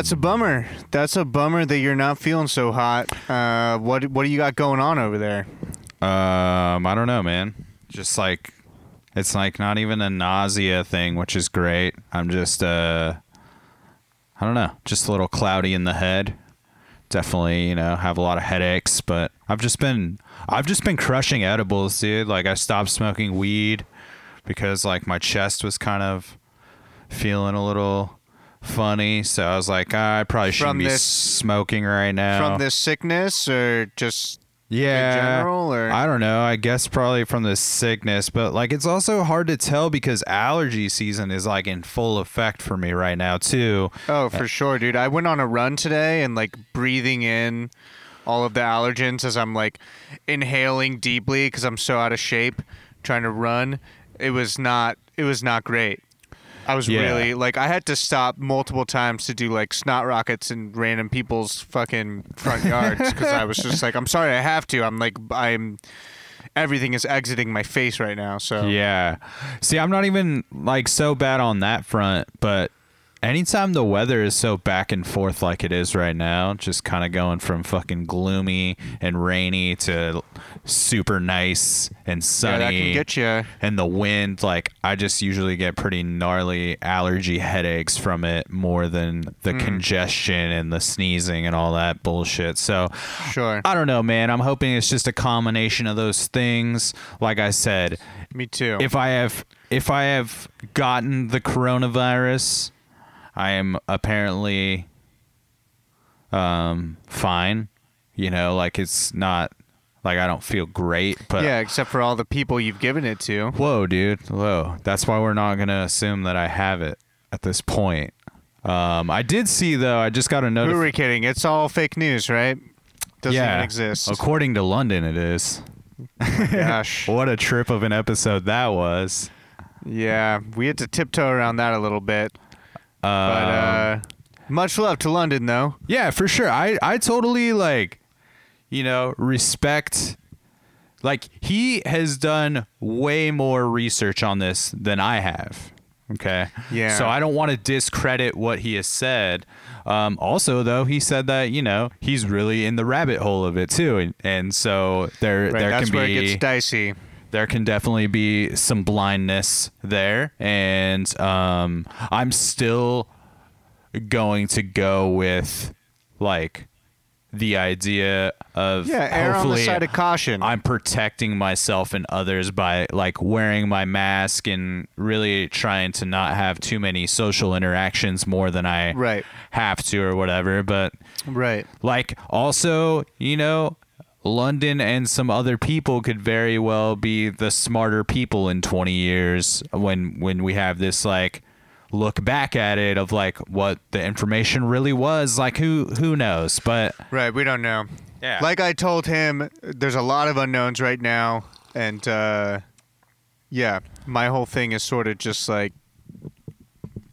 It's a bummer. That's a bummer that you're not feeling so hot. Uh, what what do you got going on over there? Um, I don't know, man. Just like it's like not even a nausea thing, which is great. I'm just uh I don't know, just a little cloudy in the head. Definitely, you know, have a lot of headaches, but I've just been I've just been crushing edibles, dude. Like I stopped smoking weed because like my chest was kind of feeling a little funny, so I was like, ah, I probably shouldn't From be this- smoking right now. From this sickness or just yeah, general, or- I don't know. I guess probably from the sickness, but like it's also hard to tell because allergy season is like in full effect for me right now too. Oh, for sure, dude. I went on a run today and like breathing in all of the allergens as I'm like inhaling deeply because I'm so out of shape trying to run. It was not. It was not great. I was Yeah. really like I had to stop multiple times to do like snot rockets in random people's fucking front yards because I was just like I'm sorry I have to. I'm like I'm everything is exiting my face right now. So Yeah. See, I'm not even like so bad on that front, but anytime the weather is so back and forth like it is right now, just kind of going from fucking gloomy and rainy to super nice and sunny. yeah, that can get you. and the wind like i just usually get pretty gnarly allergy headaches from it more than the hmm. congestion and the sneezing and all that bullshit so Sure. i don't know man i'm hoping it's just a combination of those things like i said Me too. if i have if i have gotten the coronavirus i am apparently um fine you know like it's not like i don't feel great but yeah, except for all the people you've given it to. Whoa, dude. Whoa. That's why we're not gonna assume that I have it at this point. Um, I did see though. I just got a notice. Who are we kidding? It's all fake news, right? Doesn't yeah, even exist. according to London, it is. Gosh. What a trip of an episode that was. yeah, we had to tiptoe around that a little bit. But Um, uh, much love to London, though. yeah, for sure. I I totally like, you know, respect. Like he has done way more research on this than I have. Okay. Yeah. So I don't want to discredit what he has said. Um, also, though, he said that you know he's really in the rabbit hole of it too, and, and so there Right, there that's can where be it gets dicey. There can definitely be some blindness there and um, i'm still going to go with like the idea of Yeah, err on the side of caution. i'm protecting myself and others by like wearing my mask and really trying to not have too many social interactions more than i Right. have to or whatever but Right. like also, you know, London and some other people could very well be the smarter people in 20 years when when we have this like look back at it of like what the information really was like who who knows but Right. We don't know. Yeah. Like I told him, there's a lot of unknowns right now, and uh, yeah, my whole thing is sort of just like,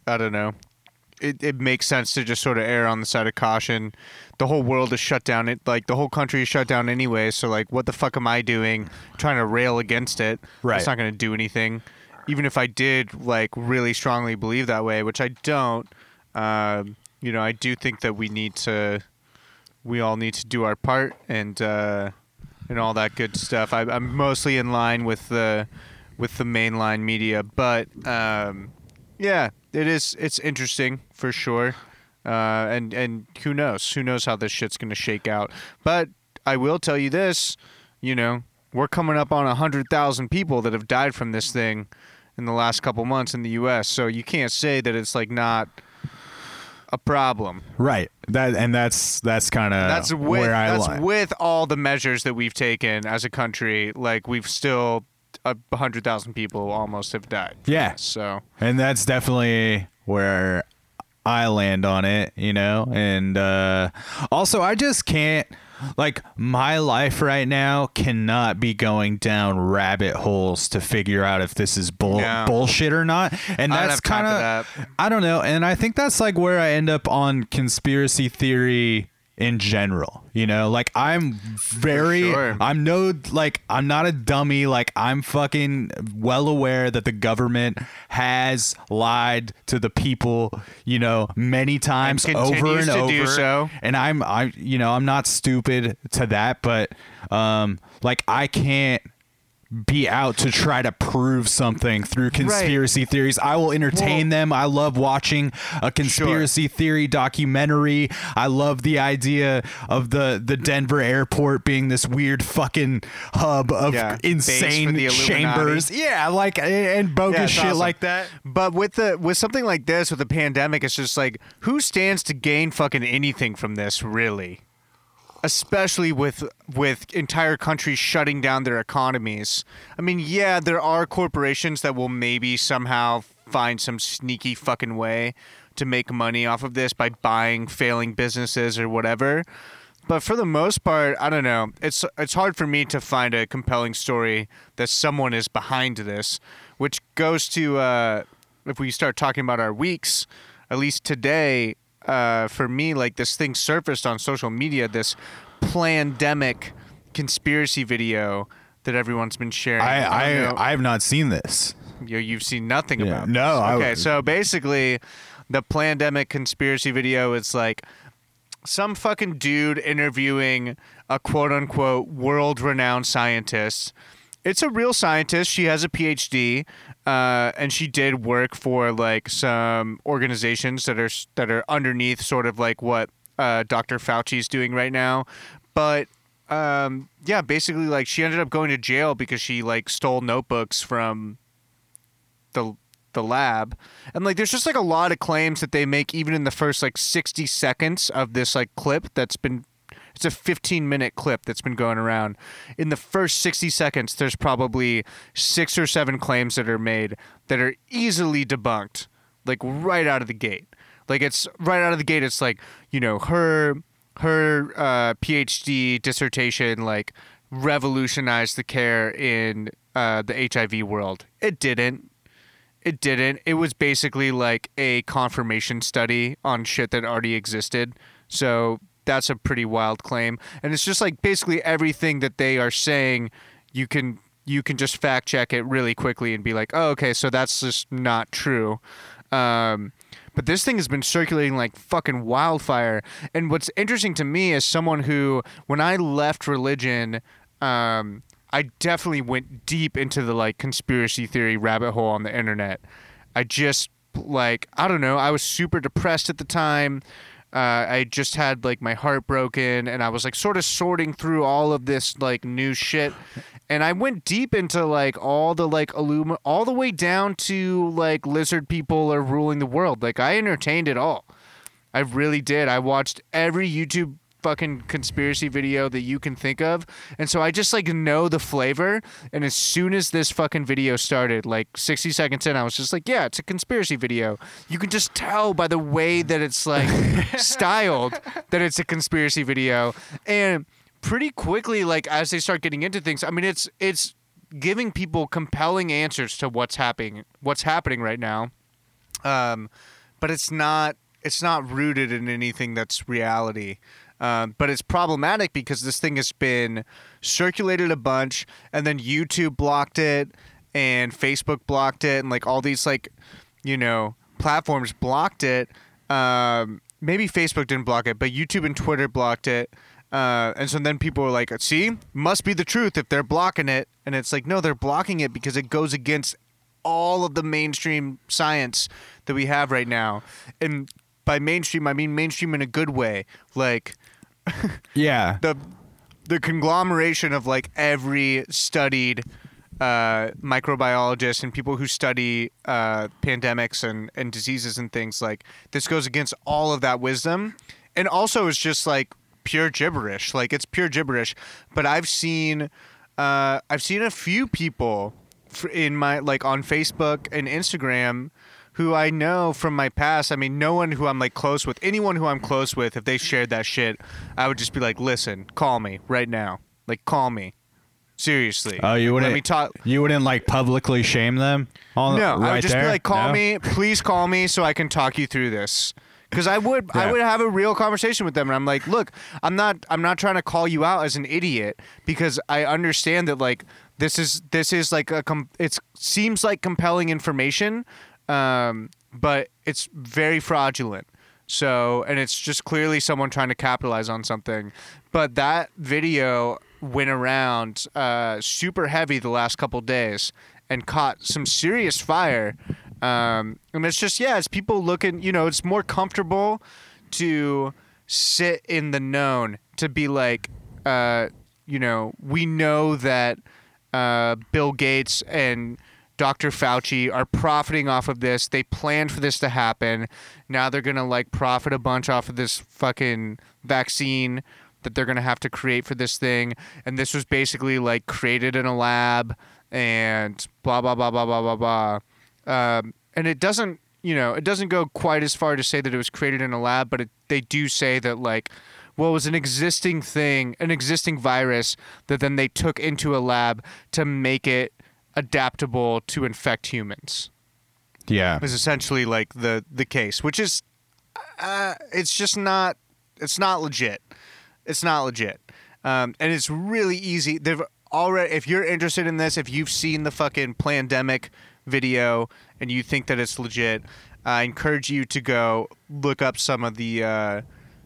I don't know. It, it makes sense to just sort of err on the side of caution. The whole world is shut down. It like the whole country is shut down anyway. So like, what the fuck am I doing trying to rail against it? Right. It's not going to do anything. Even if I did like really strongly believe that way, which I don't. Um, you know, I do think that we need to we all need to do our part and uh, and all that good stuff. I, I'm mostly in line with the with the mainline media, but um, yeah, it is. It's interesting for sure, uh, and and who knows? Who knows how this shit's gonna shake out? But I will tell you this, you know, we're coming up on a hundred thousand people that have died from this thing in the last couple months in the U.S. So you can't say that it's like not a problem. right that and that's that's kind of That's with where I that's lie. with all the measures that we've taken as a country. Like we've still a hundred thousand people almost have died. Yeah. this, So and that's definitely where I land on it, you know. And uh, also, I just can't like my life right now cannot be going down rabbit holes to figure out if this is bull- No. bullshit or not. And that's kind of that. I don't know. And I think that's like where I end up on conspiracy theory in general. You know, like I'm very, sure. I'm no, like, I'm not a dummy. Like, I'm fucking well aware that the government has lied to the people, you know, many times over and over. so. And I'm, I, you know, I'm not stupid to that, but, um, like, I can't be out to try to prove something through conspiracy theories. I will entertain them. I love watching a conspiracy theory documentary. I love the idea of the the Denver airport being this weird fucking hub of Yeah, insane chambers. Yeah, like and bogus Yeah, shit awesome. like that. But with the with something like this, with the pandemic, it's just like who stands to gain fucking anything from this, really? Especially with with entire countries shutting down their economies. I mean, yeah, there are corporations that will maybe somehow find some sneaky fucking way to make money off of this by buying failing businesses or whatever. But for the most part, I don't know. It's it's hard for me to find a compelling story that someone is behind this, which goes to uh, if we start talking about our weeks. At least today, uh, for me, like this thing surfaced on social media. This pandemic conspiracy video that everyone's been sharing. I I. I have not seen this. You, you've seen nothing Yeah. about. No, this. Okay, would- so basically, the pandemic conspiracy video is like some fucking dude interviewing a quote unquote world renowned scientist. It's a real scientist. She has a PhD, uh, and she did work for like some organizations that are that are underneath sort of like what uh, Dr. Fauci's doing right now. But um, yeah, basically, like she ended up going to jail because she like stole notebooks from the the lab and like there's just like a lot of claims that they make even in the first like 60 seconds of this like clip that's been it's a 15 minute clip that's been going around in the first 60 seconds there's probably six or seven claims that are made that are easily debunked like right out of the gate like it's right out of the gate it's like you know her her uh, phd dissertation like revolutionized the care in uh, the hiv world it didn't it didn't. It was basically like a confirmation study on shit that already existed. So that's a pretty wild claim. And it's just like basically everything that they are saying, you can you can just fact check it really quickly and be like, oh, okay, so that's just not true. Um, but this thing has been circulating like fucking wildfire. And what's interesting to me is someone who, when I left religion, um, I definitely went deep into the like conspiracy theory rabbit hole on the internet. I just like I don't know. I was super depressed at the time. Uh, I just had like my heart broken, and I was like sort of sorting through all of this like new shit, and I went deep into like all the like illum all the way down to like lizard people are ruling the world. Like I entertained it all. I really did. I watched every YouTube fucking conspiracy video that you can think of. And so I just like know the flavor. And as soon as this fucking video started, like 60 seconds in, I was just like, yeah, it's a conspiracy video. You can just tell by the way that it's like styled that it's a conspiracy video. And pretty quickly, like as they start getting into things, I mean, it's, it's, giving people compelling answers to what's happening what's happening right now um, but it's not it's not rooted in anything that's reality. Um, but it's problematic because this thing has been circulated a bunch, and then YouTube blocked it, and Facebook blocked it, and like all these like, you know, platforms blocked it. Um, maybe Facebook didn't block it, but YouTube and Twitter blocked it. Uh, and so then people were like, "See, must be the truth if they're blocking it." And it's like, no, they're blocking it because it goes against all of the mainstream science that we have right now. And by mainstream, I mean mainstream in a good way. Like Yeah. the the conglomeration of like every studied uh, microbiologist and people who study uh, pandemics and, and diseases and things like this goes against all of that wisdom. And also it's just like pure gibberish. Like it's pure gibberish. But i've seen uh, i've seen a few people in my like on facebook and instagram who I know from my past. I mean, no one who I'm like close with, anyone who I'm close with, if they shared that shit, I would just be like, listen, call me right now. Like, call me. Seriously. Oh, you wouldn't. Let me talk. You wouldn't like publicly shame them. On, No, right I would just there? be like, call No? me, please call me so I can talk you through this. because I would I would have a real conversation with them, and I'm like, look, I'm not I'm not trying to call you out as an idiot because I understand that like this is this is like a com- it seems like compelling information, um, but it's very fraudulent. So, and it's just clearly someone trying to capitalize on something. But that video went around uh, super heavy the last couple days and caught some serious fire. Um, and it's just, yeah, it's people looking, you know, it's more comfortable to sit in the known, to be like, uh, you know, we know that uh, Bill Gates and Dr. Fauci are profiting off of this. They planned for this to happen. Now they're going to like profit a bunch off of this fucking vaccine that they're going to have to create for this thing. And this was basically like created in a lab and blah, blah, blah, blah, blah, blah, blah. Um, and it doesn't, you know, it doesn't go quite as far to say that it was created in a lab, but it, they do say that like, well, it was an existing thing, an existing virus that then they took into a lab to make it adaptable to infect humans. Yeah. Is essentially like the the case, which is, uh, it's just not, it's not legit. It's not legit, um, and it's really easy. They've already. If you're interested in this, if you've seen the fucking pandemic video and you think that it's legit, I encourage you to go look up some of the. Uh,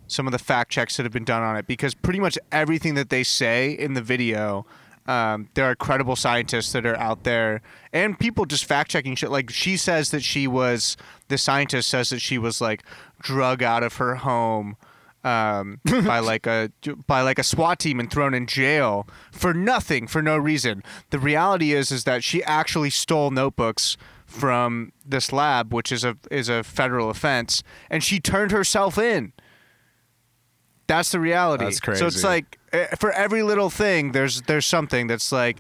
some of the fact checks that have been done on it because pretty much everything that they say in the video um, there are credible scientists that are out there and people just fact checking shit like she says that she was the scientist says that she was like drug out of her home um, by like a by like a SWAT team and thrown in jail for nothing for no reason. The reality is is that she actually stole notebooks from this lab, which is a is a federal offense, and she turned herself in. That's the reality. That's crazy. So it's like eh, for every little thing, there's there's something that's like,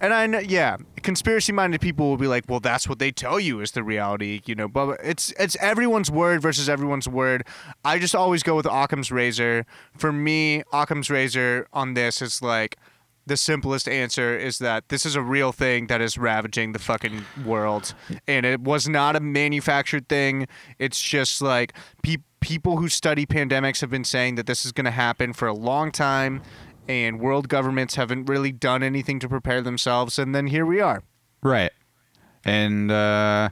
and I know, yeah, conspiracy-minded people will be like, well, that's what they tell you is the reality, you know. But it's it's everyone's word versus everyone's word. I just always go with Occam's razor. For me, Occam's razor on this is like. The simplest answer is that this is a real thing that is ravaging the fucking world, and it was not a manufactured thing. It's just like pe- people who study pandemics have been saying that this is going to happen for a long time, and world governments haven't really done anything to prepare themselves, and then here we are. Right. And uh,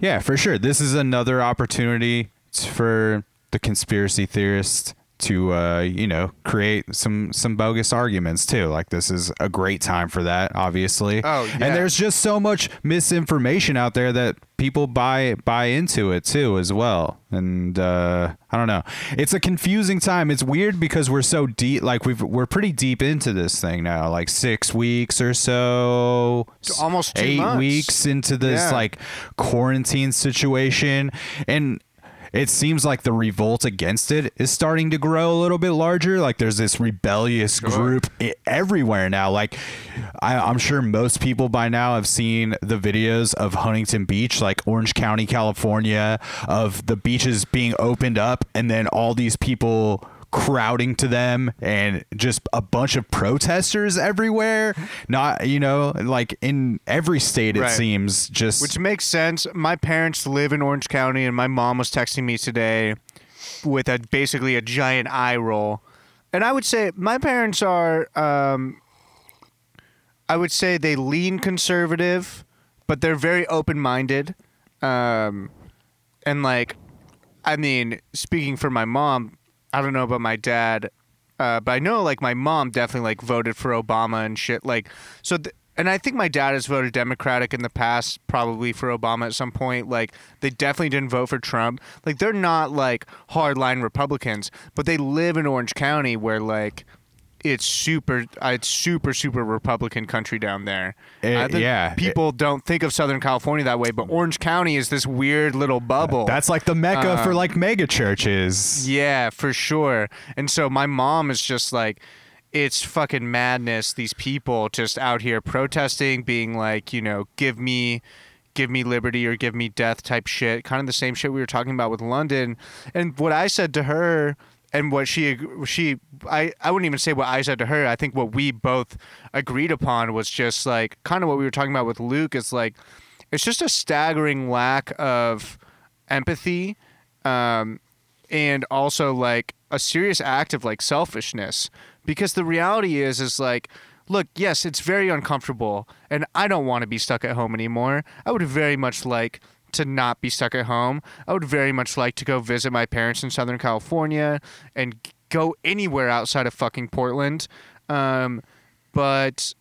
yeah, for sure. This is another opportunity for the conspiracy theorist to uh, you know create some some bogus arguments too. Like this is a great time for that, obviously. Oh, yeah. And there's just so much misinformation out there that people buy buy into it too as well. And uh, I don't know. It's a confusing time. It's weird because we're so deep. Like we've we're pretty deep into this thing now. Like six weeks or so. Almost two eight months. weeks into this Yeah. like quarantine situation and it seems like the revolt against it is starting to grow a little bit larger. Like there's this rebellious group everywhere now. Like I, I'm sure most people by now have seen the videos of Huntington Beach, like Orange County, California, of the beaches being opened up and then all these people crowding to them and just a bunch of protesters everywhere. Not, you know, like in every state, it Right. seems just. Which makes sense. My parents live in Orange County, and my mom was texting me today with a basically a giant eye roll. And I would say my parents are, um, I would say they lean conservative, but they're very open minded. Um, and like, I mean, speaking for my mom, I don't know about my dad, uh, but I know like my mom definitely like voted for Obama and shit. Like, so, th- and I think my dad has voted Democratic in the past, probably for Obama at some point. Like, they definitely didn't vote for Trump. Like, they're not like hardline Republicans, but they live in Orange County where like it's super, uh, it's super, super Republican country down there. Eh, I think yeah. people don't think of Southern California that way, but Orange County is this weird little bubble. That's like the mecca for Um, like mega churches. Yeah, for sure. And so my mom is just like, it's fucking madness. These people just out here protesting, being like, you know, give me, give me liberty or give me death type shit. Kind of the same shit we were talking about with London. And what I said to her, and what she she I I wouldn't even say what I said to her. I think what we both agreed upon was just like kind of what we were talking about with Luke. Is like, it's just a staggering lack of empathy um, and also like a serious act of like selfishness because the reality is is like look yes it's very uncomfortable and i don't want to be stuck at home anymore i would very much like to not be stuck at home i would very much like to go visit my parents in southern california and go anywhere outside of fucking portland um, but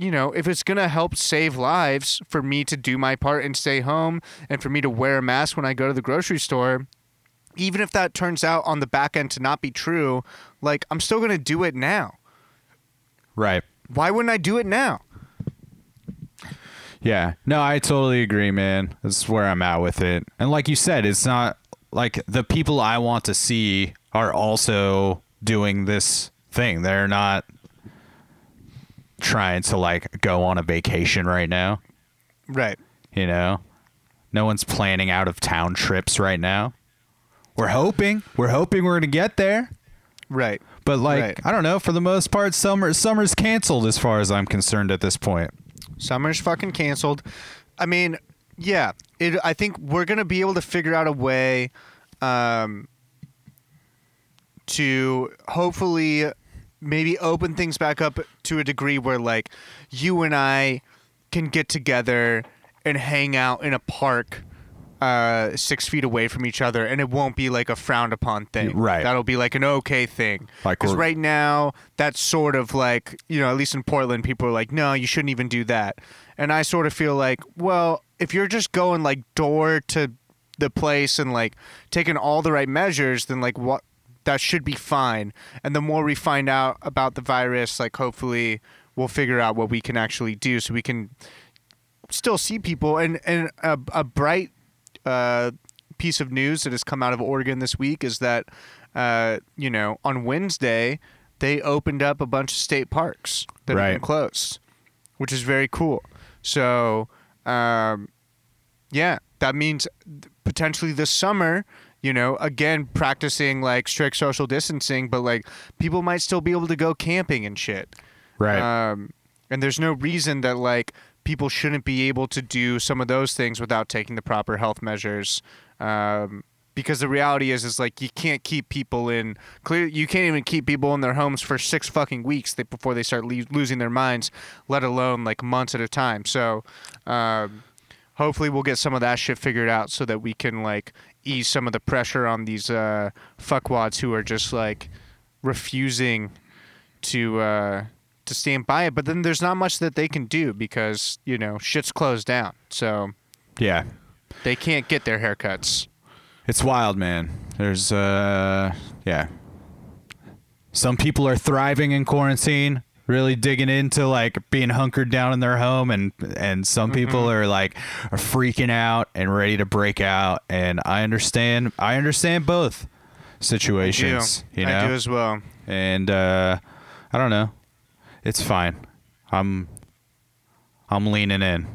you know, if it's going to help save lives for me to do my part and stay home and for me to wear a mask when I go to the grocery store, even if that turns out on the back end to not be true, like I'm still going to do it now. Right. Why wouldn't I do it now? Yeah. No, I totally agree, man. That's where I'm at with it. And like you said, it's not like the people I want to see are also doing this thing. They're not trying to like go on a vacation right now. Right. You know, no one's planning out of town trips right now. We're hoping, we're hoping we're gonna get there. Right. But like, Right. I don't know. For the most part, summer summer's canceled as far as I'm concerned at this point. Summer's fucking canceled. I mean, yeah, it. I think we're gonna be able to figure out a way, um, to hopefully maybe open things back up to a degree where like you and I can get together and hang out in a park. Uh, six feet away from each other, and it won't be like a frowned upon thing. Right. That'll be like an okay thing. Because right now, that's sort of like, you know, at least in Portland, people are like, no, you shouldn't even do that. And I sort of feel like, well, if you're just going like door to the place and like taking all the right measures, then like what that should be fine. And the more we find out about the virus, like hopefully we'll figure out what we can actually do so we can still see people. And, and a, a bright uh, piece of news that has come out of Oregon this week is that, uh, you know, on Wednesday, they opened up a bunch of state parks that have been closed, which is very cool. So, um, yeah, that means potentially this summer, you know, again, practicing like strict social distancing, but like people might still be able to go camping and shit. Right. Um, and there's no reason that like people shouldn't be able to do some of those things without taking the proper health measures. Um, because the reality is, is like you can't keep people in clear. You can't even keep people in their homes for six fucking weeks before they start le- losing their minds, let alone like months at a time. So, um, hopefully, we'll get some of that shit figured out so that we can like ease some of the pressure on these uh, fuckwads who are just like refusing to uh, to stand by it. But then there's not much that they can do because you know shit's closed down, so yeah. they can't get their haircuts. It's wild, man. There's uh yeah. Some people are thriving in quarantine, really digging into like being hunkered down in their home and and some people are like are freaking out and ready to break out and I understand I understand both situations, I do. you know. I do as well. and uh I don't know. It's fine. I'm I'm leaning in.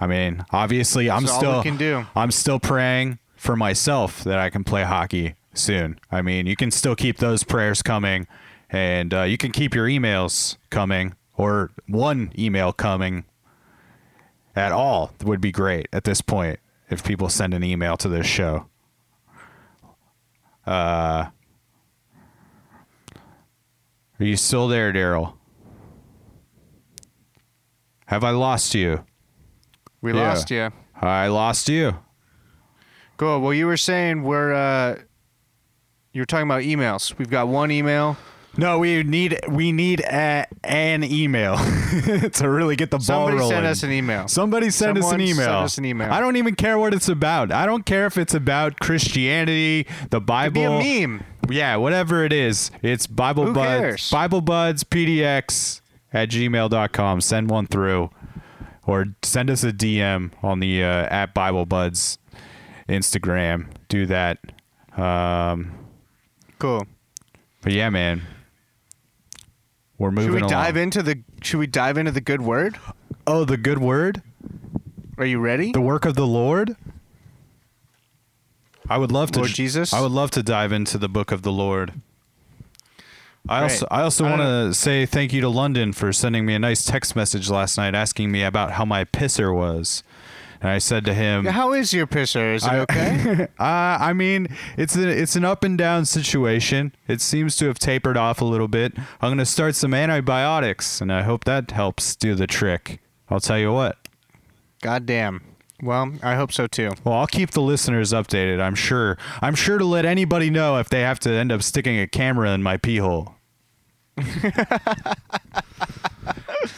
I mean, obviously I'm That's all still we can do. I'm still praying for myself that I can play hockey soon. I mean, you can still keep those prayers coming, and uh, you can keep your emails coming, or one email coming at all would be great at this point if people send an email to this show. Uh, are you still there, Daryl? Have I lost you? We Yeah. lost you. I lost you. Cool. Well, you were saying we're uh, you were talking about emails. We've got one email. No, we need we need a, an email to really get the ball rolling. Somebody send us an email. Somebody send us an Someone email. send us an email. I don't even care what it's about. I don't care if it's about Christianity, the It'd be Bible. a meme. Yeah, whatever it is. It's Bible Who Buds. cares? Bible Buds PDX at gmail.com. Send one through. Or send us a DM on the uh, at Bible Buds Instagram. Do that. Um, Cool. but yeah, man. We're moving Should we along. dive into the Should we dive into the good word? Oh, the good word? Are you ready? The work of the Lord? I would love to Lord Jesus? I would love to dive into the book of the Lord. I Great. also I also want to say thank you to London for sending me a nice text message last night asking me about how my pisser was. And I said to him, How is your pisser? Is it I- okay? uh, I mean, it's a, it's an up and down situation. It seems to have tapered off a little bit. I'm gonna start some antibiotics, and I hope that helps do the trick. I'll tell you what. God damn. Well, I hope so too. Well, I'll keep the listeners updated. I'm sure. I'm sure to let anybody know if they have to end up sticking a camera in my pee hole.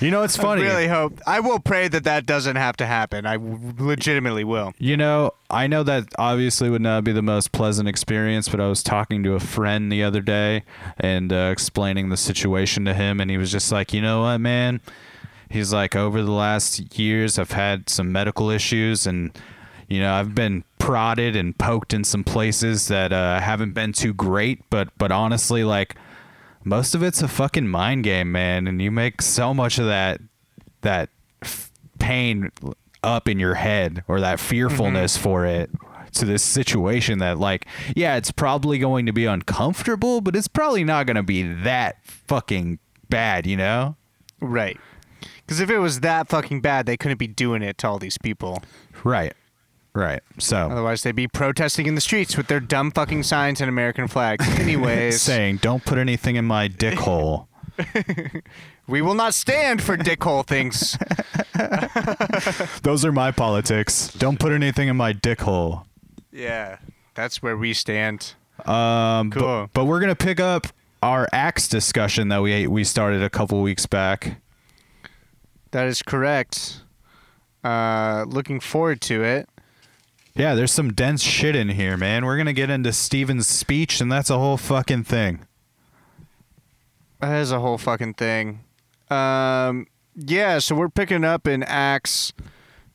you know, it's funny. I really hope. I will pray that that doesn't have to happen. I legitimately will. You know, I know that obviously would not be the most pleasant experience, but I was talking to a friend the other day and uh, explaining the situation to him, and he was just like, you know what, man? He's like, over the last years, I've had some medical issues, and, you know, I've been prodded and poked in some places that uh, haven't been too great, but, but honestly, like, most of it's a fucking mind game, man, and you make so much of that that f- pain up in your head or that fearfulness for it to this situation that like yeah, it's probably going to be uncomfortable, but it's probably not going to be that fucking bad, you know? Right. Because if it was that fucking bad, they couldn't be doing it to all these people. Right. Right. So Otherwise, they'd be protesting in the streets with their dumb fucking signs and American flags. Anyways, saying don't put anything in my dick hole. we will not stand for dick hole things. Those are my politics. Don't put anything in my dick hole. yeah, that's where we stand. Um, but- Cool. But, we're gonna pick up our Acts discussion that we we started a couple weeks back. That is correct. Uh, looking forward to it. Yeah, there's some dense shit in here, man. We're gonna get into Stephen's speech, and that's a whole fucking thing. That is a whole fucking thing. Um, yeah, so we're picking up in Acts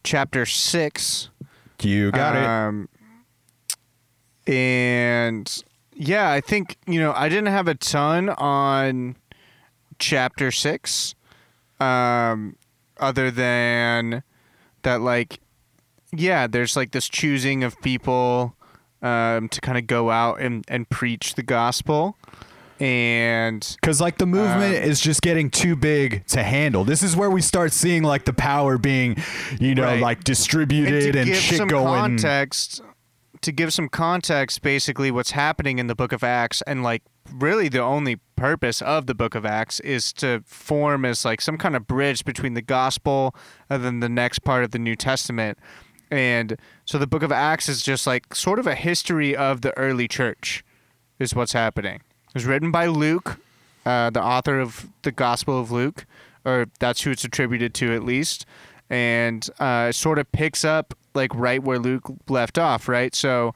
chapter 6. You got it. um, And yeah, I think, you know, I didn't have a ton on chapter 6 um, other than that, like, yeah, there's like this choosing of people um, to kind of go out and, and preach the gospel. And Because like the movement um, is just getting too big to handle. This is where we start seeing like the power being, you know, Right. like and distributed to and, give shit some going. context to give some context basically what's happening in the book of acts and like really the only purpose of the book of acts is to form as like some kind of bridge between the gospel and then the next part of the new testament. And so the book of acts is just like sort of a history of the early church is what's happening. It was written by luke uh, the author of the gospel of luke or that's who it's attributed to at least. And uh, it sort of picks up like right where Luke left off, right? So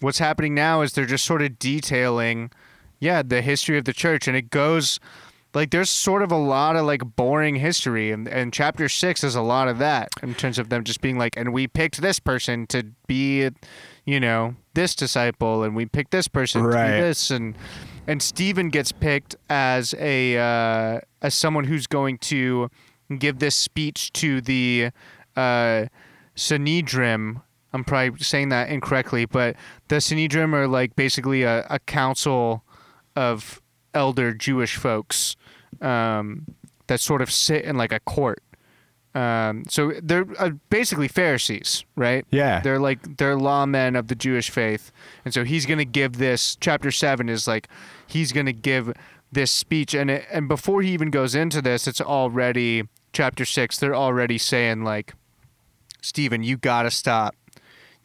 what's happening now is they're just sort of detailing, yeah, the history of the church, and it goes like there's sort of a lot of like boring history, and and chapter six is a lot of that in terms of them just being like, and we picked this person to be, you know, this disciple, and we picked this person to be this, and and Stephen gets picked as a uh, as someone who's going to give this speech to the uh, Sanhedrin. I'm probably saying that incorrectly, but the Sanhedrin are like basically a, a council of elder Jewish folks um, that sort of sit in like a court. Um, so they're uh, basically Pharisees, right? Yeah. They're like they're lawmen of the Jewish faith, and so he's gonna give this. Chapter seven is like he's gonna give this speech, and it, and before he even goes into this, it's already chapter six. They're already saying like, Stephen, you gotta stop.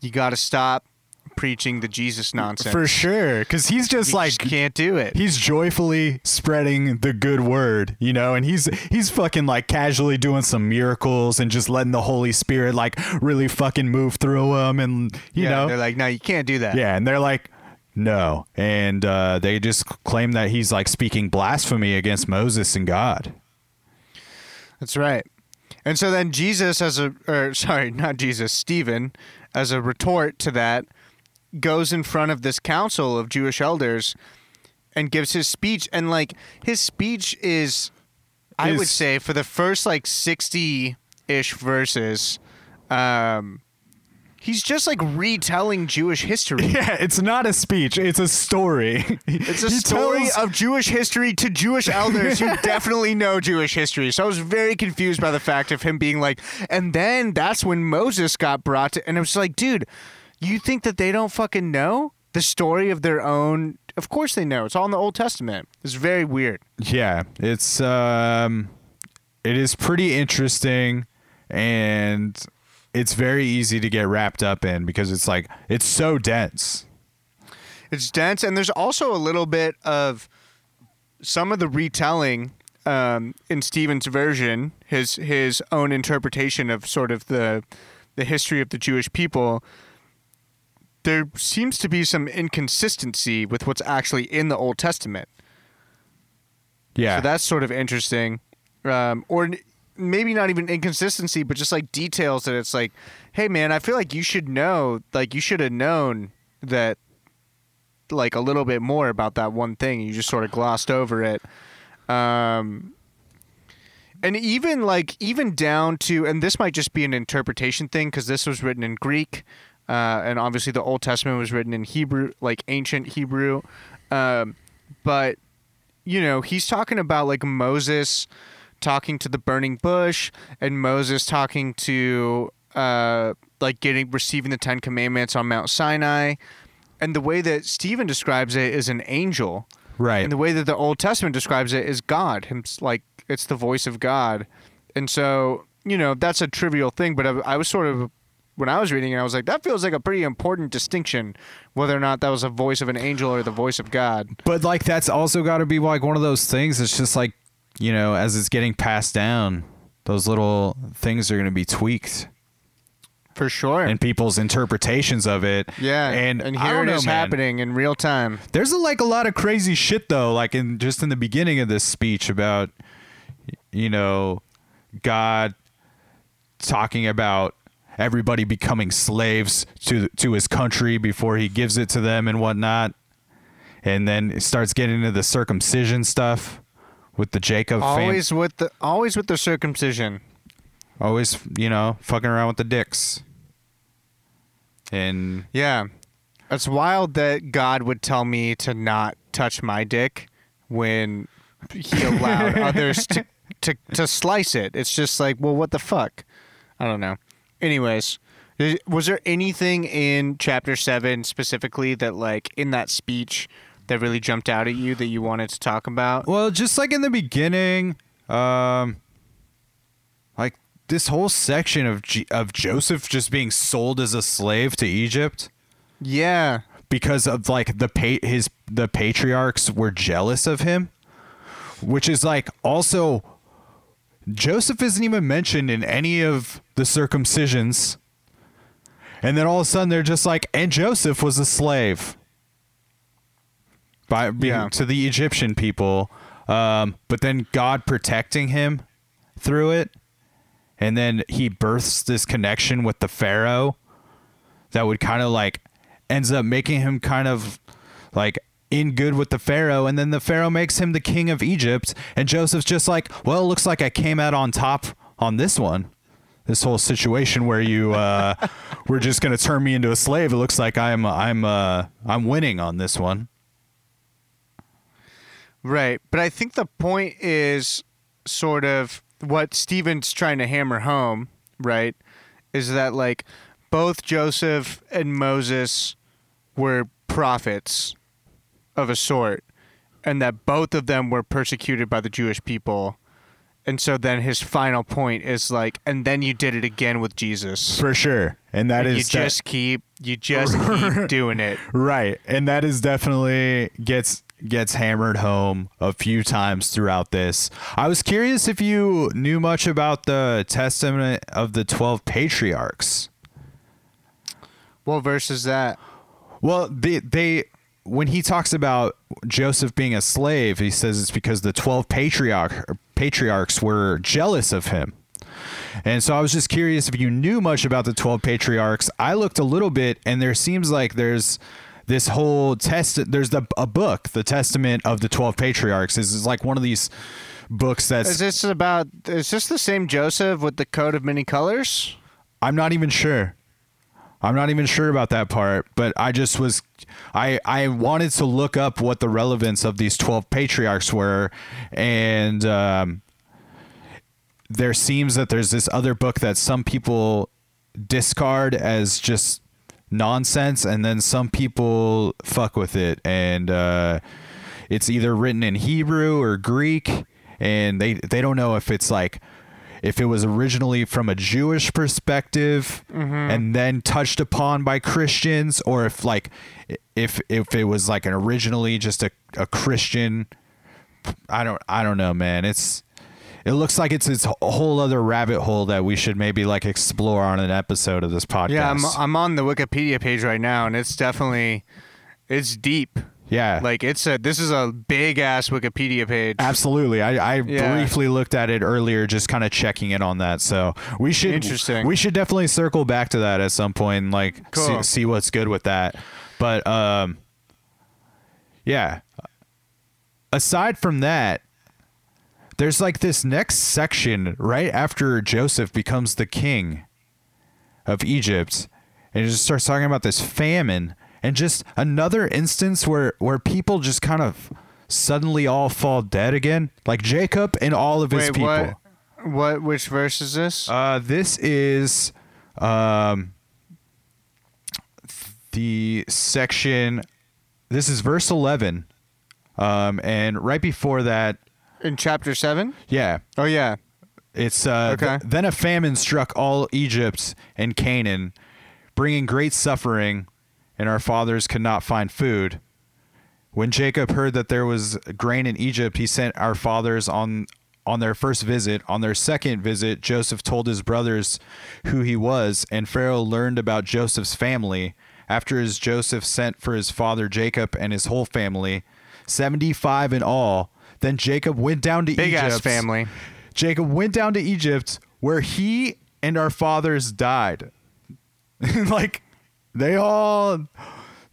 You gotta stop preaching the Jesus nonsense. For sure. Because he's just You like. just can't do it. He's joyfully spreading the good word, you know, and he's he's fucking like casually doing some miracles and just letting the Holy Spirit like really fucking move through him, and you yeah, know, they're like, no, you can't do that. Yeah, and they're like, no. And uh, they just claim that he's like speaking blasphemy against Moses and God. That's right. And so then Jesus, as a, or sorry, not Jesus, Stephen, as a retort to that, goes in front of this council of Jewish elders and gives his speech. And like his speech is, I would say, for the first like 60 ish verses, um, He's just like retelling Jewish history. Yeah, it's not a speech; it's a story. It's a He story tells- of Jewish history to Jewish elders who definitely know Jewish history. So I was very confused by the fact of him being like, and then that's when Moses got brought to, and it was like, dude, you think that they don't fucking know the story of their own? Of course they know. It's all in the Old Testament. It's very weird. Yeah, it's um, it is pretty interesting, and it's very easy to get wrapped up in because it's like it's so dense. It's dense, and there's also a little bit of some of the retelling um, in Stephen's version, his his own interpretation of sort of the the history of the Jewish people. There seems to be some inconsistency with what's actually in the Old Testament. Yeah, So that's sort of interesting. Um, or maybe not even inconsistency, but just like details that it's like, hey, man, I feel like you should know, like, you should have known that, like, a little bit more about that one thing. You just sort of glossed over it. Um, and even, like, even down to, and this might just be an interpretation thing because this was written in Greek. Uh, and obviously the Old Testament was written in Hebrew, like ancient Hebrew. Um, but you know, he's talking about like Moses talking to the burning bush and Moses talking to uh like getting receiving the 10 commandments on Mount Sinai. And the way that Stephen describes it is an angel. right. And the way that the Old Testament describes it is God. Him like it's the voice of God. And so, you know, that's a trivial thing, but I, I was sort of when I was reading it, I was like, that feels like a pretty important distinction, whether or not that was a voice of an angel or the voice of God. But like that's also got to be like one of those things. It's just like you know, as it's getting passed down, those little things are going to be tweaked For sure. and people's interpretations of it. Yeah, and, and I here don't it know, is man. happening in real time. There's a, like a lot of crazy shit though, like in just in the beginning of this speech about you know God talking about everybody becoming slaves to to his country before he gives it to them and whatnot, and then it starts getting into the circumcision stuff with the Jacob fam- Always with the always with the circumcision. always you know fucking around with the dicks, and Yeah, it's wild that God would tell me to not touch my dick when He allowed others to, to to slice it. It's just like, well, what the fuck? I don't know. Anyways. Was there anything in chapter seven specifically that, like, in that speech, that really jumped out at you that you wanted to talk about? Well, just like in the beginning, um, like this whole section of G- of Joseph just being sold as a slave to Egypt Yeah, because of like the pa- his the patriarchs were jealous of him, which is like also Joseph isn't even mentioned in any of the circumcisions. And then all of a sudden they're just like, and Joseph was a slave by Yeah. to the Egyptian people. Um, but then God protecting him through it, and then he births this connection with the Pharaoh that would kind of like ends up making him kind of like in good with the Pharaoh, and then the Pharaoh makes him the king of Egypt, and Joseph's just like, well, it looks like I came out on top on this one. This whole situation where you uh, were just gonna turn me into a slave. It looks like I'm I'm uh, I'm winning on this one. Right. But I think the point is sort of what Stephen's trying to hammer home, right? Is that like both Joseph and Moses were prophets of a sort, and that both of them were persecuted by the Jewish people. And so then his final point is like, and then you did it again with Jesus. For sure, and that And is you that- just keep you just keep doing it. Right. And that is definitely gets gets hammered home a few times throughout this. I was curious if you knew much about the testament of the 12 patriarchs. What verse is that? Well, they they when he talks about Joseph being a slave, he says it's because the 12 patriarch patriarchs were jealous of him. And so I was just curious if you knew much about the 12 patriarchs. I looked a little bit and there seems like there's this whole test there's the a book, the testament of the 12 patriarchs is, is like one of these books that's Is this about? Is this the same Joseph with the coat of many colors? I'm not even sure. I'm not even sure about that part, but I just was I I wanted to look up what the relevance of these 12 patriarchs were. And um there seems that there's this other book that some people discard as just nonsense and then some people fuck with it. And uh it's either written in Hebrew or Greek and they they don't know if it's like if it was originally from a Jewish perspective mm-hmm. and then touched upon by Christians or if like if if it was like an originally just a, a Christian I don't I don't know man it's it looks like it's it's a whole other rabbit hole that we should maybe like explore on an episode of this podcast. Yeah, I'm I'm on the Wikipedia page right now, and it's definitely it's deep. Yeah. Like it's a this is a big ass Wikipedia page. Absolutely. I, I Yeah. briefly looked at it earlier, just kind of checking in on that. So we should Interesting. We should definitely circle back to that at some point and like Cool. see, see what's good with that. But um, yeah. Aside from that, there's like this next section right after Joseph becomes the king of Egypt, and it just starts talking about this famine and just another instance where where people just kind of suddenly all fall dead again, like Jacob and all of his Wait, people. what? What? Which verse is this? Uh, this is um, the section. This is verse eleven, um, and right before that, In chapter seven? yeah, Oh yeah. It's uh, Okay. th- then a famine struck all Egypt and Canaan, bringing great suffering, and our fathers could not find food. When Jacob heard that there was grain in Egypt, he sent our fathers on on their first visit. On their second visit, Joseph told his brothers who he was, and Pharaoh learned about Joseph's family. After his Joseph sent for his father Jacob and his whole family, seventy-five in all. Then Jacob went down to Big Egypt. ass family. Jacob went down to Egypt where he and our fathers died. like they all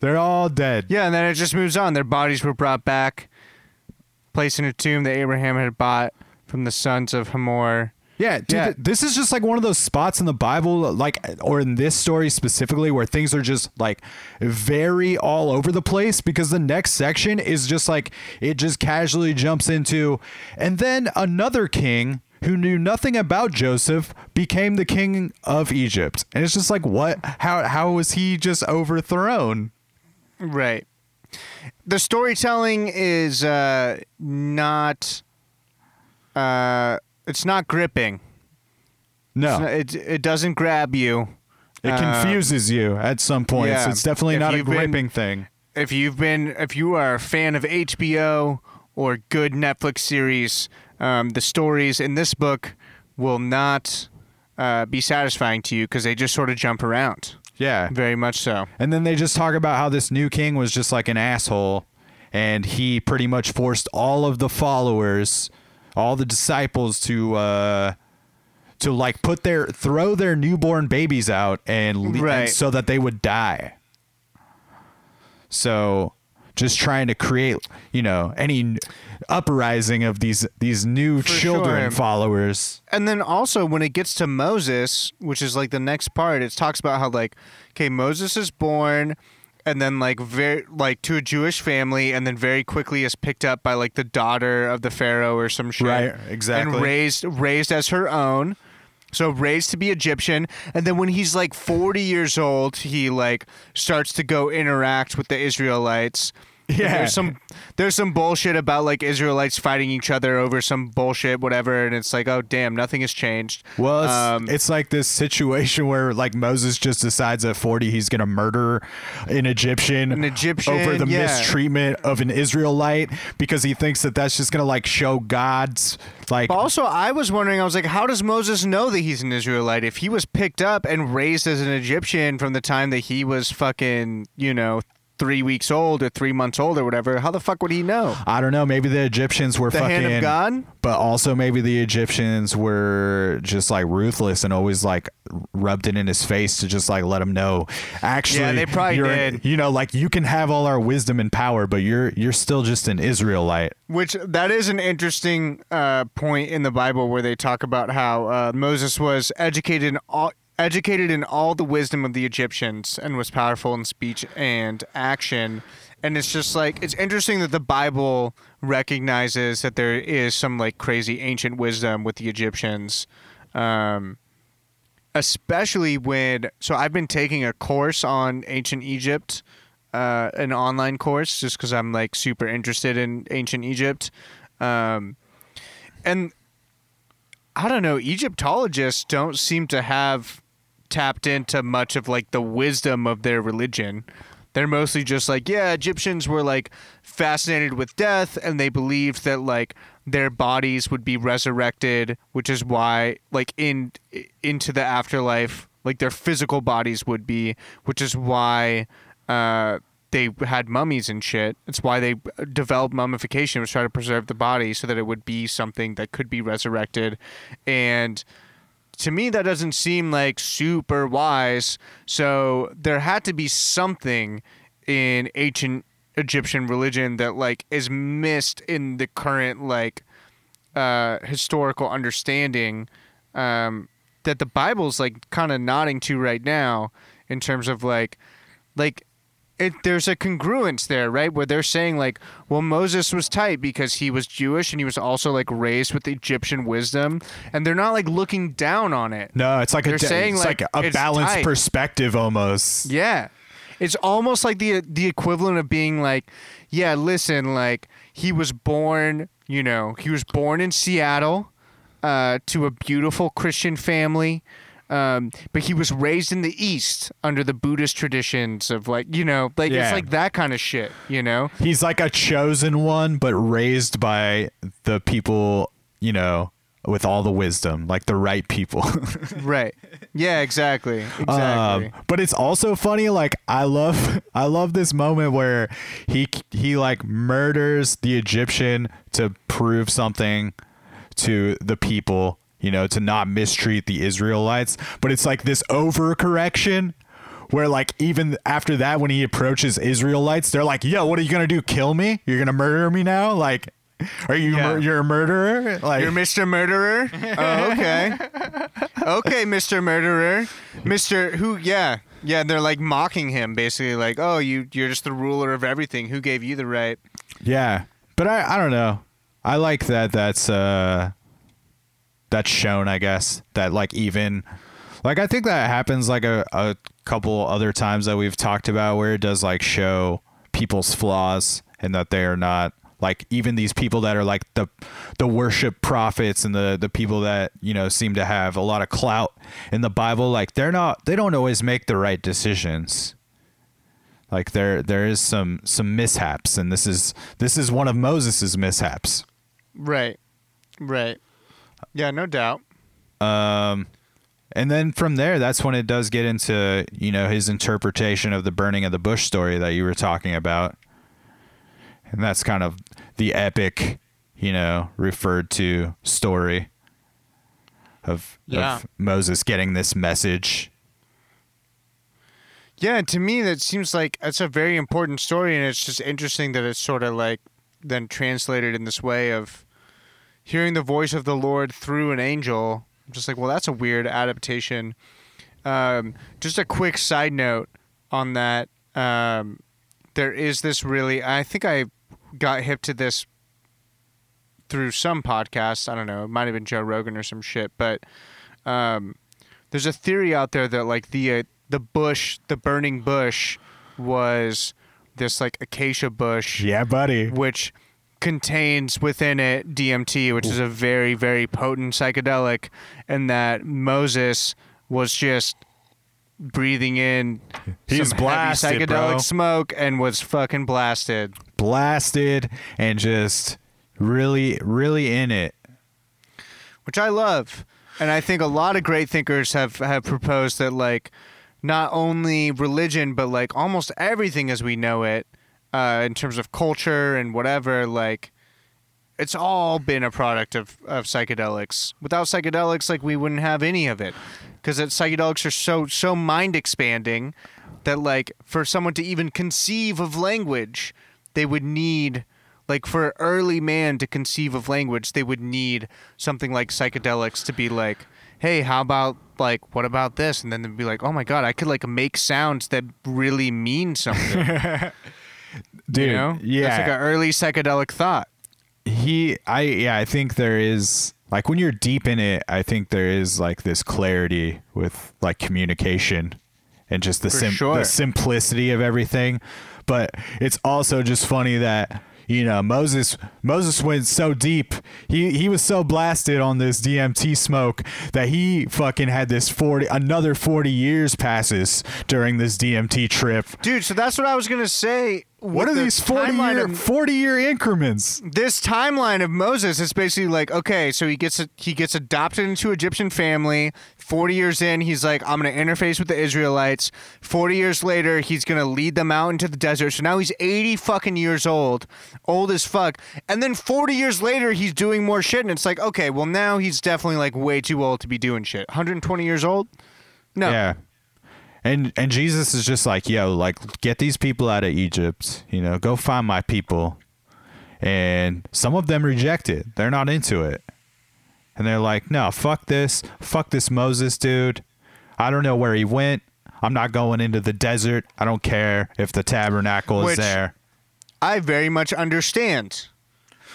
they're all dead. Yeah, and then it just moves on. Their bodies were brought back, placed in a tomb that Abraham had bought from the sons of Hamor. Yeah, dude, Yeah. th- this is just like one of those spots in the Bible, like, or in this story specifically, where things are just like very all over the place because the next section is just like it just casually jumps into, and then another king who knew nothing about Joseph became the king of Egypt, and it's just like, what? How? How was he just overthrown? Right. The storytelling is uh, not. Uh, it's not gripping. No, not- It it doesn't grab you. it uh, confuses you at some points. yeah. It's definitely If not a you've been- gripping thing. if you've been if you are a fan of HBO or good Netflix series, um, the stories in this book will not uh, be satisfying to you because they just sort of jump around. Yeah, Very much so. And then they just talk about how this new king was just like an asshole and he pretty much forced all of the followers, all the disciples to uh to like put their throw their newborn babies out and, le- and so that they would die. So just trying to create, you know, any uprising of these these new For children sure. followers. And then also when it gets to Moses, which is like the next part, it talks about how like, okay, Moses is born, and then like very like to a Jewish family, and then very quickly is picked up by like the daughter of the pharaoh or some shit, Right, exactly. and raised raised as her own. So raised to be Egyptian, and then when he's like 40 years old, he like starts to go interact with the Israelites. Yeah. There's some there's some bullshit about like Israelites fighting each other over some bullshit, whatever, and it's like, oh damn, nothing has changed. Well, it's, Um, it's like this situation where like Moses just decides at 40 he's going to murder an Egyptian, An Egyptian, over the yeah. mistreatment of an Israelite because he thinks that that's just going to like show God's like But also, I was wondering, I was like, how does Moses know that he's an Israelite? If he was picked up and raised as an Egyptian from the time that he was fucking, you know, three weeks old or three months old or whatever, how the fuck would he know? I don't know, maybe the Egyptians were The fucking hand of God? but also maybe the Egyptians were just like ruthless and always like rubbed it in his face to just like let him know actually Yeah, they probably you're did. you know like you can have all our wisdom and power but you're you're still just an Israelite Which that is an interesting uh, point in the Bible where they talk about how uh, Moses was educated in all educated in all the wisdom of the Egyptians and was powerful in speech and action. And it's just like it's interesting that the Bible recognizes that there is some like crazy ancient wisdom with the Egyptians. Um, especially when so I've been taking a course on ancient Egypt, uh, an online course, just because I'm like super interested in ancient Egypt, um, and I don't know, Egyptologists don't seem to have tapped into much of like the wisdom of their religion. They're mostly just like, yeah, Egyptians were like fascinated with death and they believed that like their bodies would be resurrected, which is why like in into the afterlife, like their physical bodies would be, which is why uh they had mummies and shit. It's why they developed mummification was try to preserve the body so that it would be something that could be resurrected. And to me that doesn't seem like super wise. So there had to be something in ancient Egyptian religion that like is missed in the current like uh, historical understanding um, that the Bible's like kind of nodding to right now in terms of like like it, there's a congruence there, right? Where they're saying like, well, Moses was tight because he was Jewish and he was also like raised with Egyptian wisdom, and they're not like looking down on it. No, it's like They're a saying, it's like, like, a balanced tight. perspective almost. Yeah. It's almost like the the equivalent of being like, yeah, listen, like he was born, you know, he was born in Seattle uh, to a beautiful Christian family. Um, but he was raised in the East under the Buddhist traditions of like, you know, like Yeah. it's like that kind of shit, you know? He's like a chosen one, but raised by the people, you know, with all the wisdom, like the right people. Right. Yeah, exactly. Exactly. Um, but it's also funny. Like I love, I love this moment where he he like murders the Egyptian to prove something to the people. You know, to not mistreat the Israelites. But it's like this overcorrection. Where like even after that, when he approaches Israelites, they're like, "Yo, what are you gonna do? Kill me? You're gonna murder me now? Like, are you Yeah. mur- you're a murderer? Like, You're Mr. Murderer? Oh, okay. Okay, Mr. Murderer. Mr. Who yeah. Yeah, they're like mocking him basically like, "Oh, you you're just the ruler of everything. Who gave you the right?" Yeah, but I I don't know. I like that. That's uh, that's shown. I guess that like even like I think that happens like a a couple other times that we've talked about where it does like show people's flaws and that they are not like even these people that are like the the worship prophets and the the people that you know seem to have a lot of clout in the bible like they're not they don't always make the right decisions like there there is some some mishaps and this is this is one of moses's mishaps Right. Right. Yeah, no doubt. um and then from there that's when it does get into you know his interpretation of the burning of the bush story that you were talking about and that's kind of the epic you know referred to story of, Yeah. of moses getting this message Yeah, to me that seems like it's a very important story and it's just interesting that it's sort of like then translated in this way of hearing the voice of the Lord through an angel. I'm just like, well, that's a weird adaptation. Um, just a quick side note on that. Um, there is this really, I think I got hip to this through some podcast. I don't know. It might have been Joe Rogan or some shit, but um, there's a theory out there that like the uh, the bush, the burning bush, was this like acacia bush, yeah buddy which contains within it DMT, which is a very very potent psychedelic, and that Moses was just breathing in He's some blasted, heavy psychedelic bro. smoke and was fucking blasted. blasted and just really really in it which I love. And I think a lot of great thinkers have, have proposed that like not only religion but like almost everything as we know it uh, in terms of culture and whatever like it's all been a product of, of psychedelics. Without psychedelics, like we wouldn't have any of it, because psychedelics are so so mind expanding that like for someone to even conceive of language, they would need like for early man to conceive of language, they would need something like psychedelics to be like, hey, how about like what about this? And then they'd be like, oh my god, I could like make sounds that really mean something. Dude, you know? yeah. That's like an early psychedelic thought. he i yeah i think there is like when you're deep in it i think there is like this clarity with like communication and just the sim- sure. the simplicity of everything but it's also just funny that you know Moses Moses went so deep he he was so blasted on this DMT smoke that he fucking had this 40 another 40 years passes during this DMT trip Dude, so that's what I was gonna say. What are the these 40 timeline year of- 40 year increments this timeline of Moses is basically like okay, so he gets a, he gets adopted into Egyptian family. Forty years in, he's like, I'm gonna interface with the Israelites. Forty years later, he's gonna lead them out into the desert. So now he's 80 fucking years old, old as fuck. And then 40 years later, he's doing more shit, and it's like, okay, well now he's definitely like way too old to be doing shit. 120 years old? No. Yeah. And and Jesus is just like, yo, like get these people out of Egypt, you know, go find my people. And some of them reject it. They're not into it. And they're like, "No, fuck this. Fuck this Moses dude. I don't know where he went. I'm not going into the desert. I don't care if the tabernacle is there." I very much understand.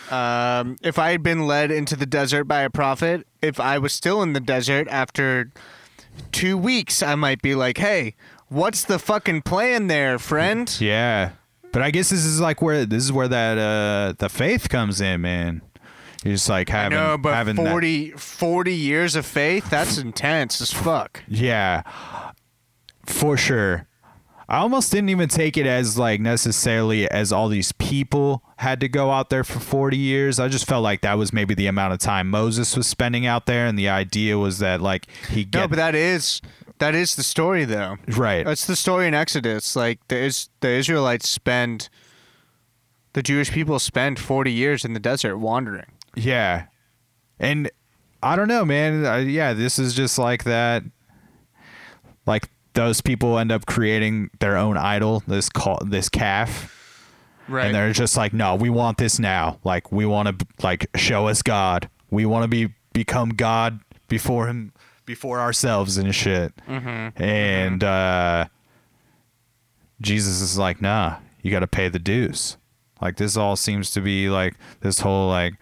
Um, if I had been led into the desert by a prophet, if I was still in the desert after two weeks, I might be like, hey, what's the fucking plan there, friend? Yeah. But I guess this is like where this is where that uh the faith comes in, man. You're just like having no, but having that- 40, 40 years of faith, that's intense as fuck. Yeah, for sure. I almost didn't even take it as like necessarily as all these people had to go out there for 40 years. I just felt like that was maybe the amount of time Moses was spending out there, and the idea was that like he No, but that is that is the story though. right. That's the story in Exodus. Like the is the Israelites spend the Jewish people spend 40 years in the desert wandering. Yeah, and I don't know, man. Uh, yeah, this is just like that. Like those people end up creating their own idol, this call, this calf. Right. and they're just like no we want this now like we want to like show us god we want to be become god before him before ourselves and shit Mm-hmm. and uh jesus is like nah you got to pay the dues like this all seems to be like this whole like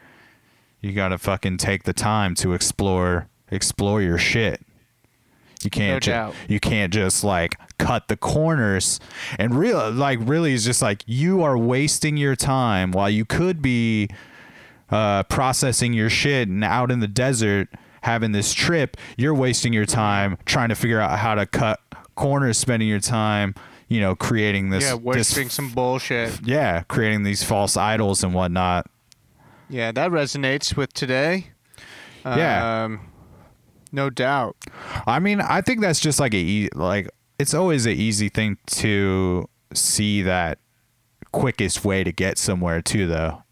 you got to fucking take the time to explore explore your shit you can't No ju- doubt. you can't just like cut the corners and real like really is just like you are wasting your time while you could be uh, processing your shit and out in the desert having this trip you're wasting your time trying to figure out how to cut corners spending your time you know creating this yeah, this some bullshit. yeah creating these false idols and whatnot Yeah, that resonates with today. Yeah. Um, no doubt. I mean, I think that's just like a like it's always an easy thing to see that quickest way to get somewhere too though.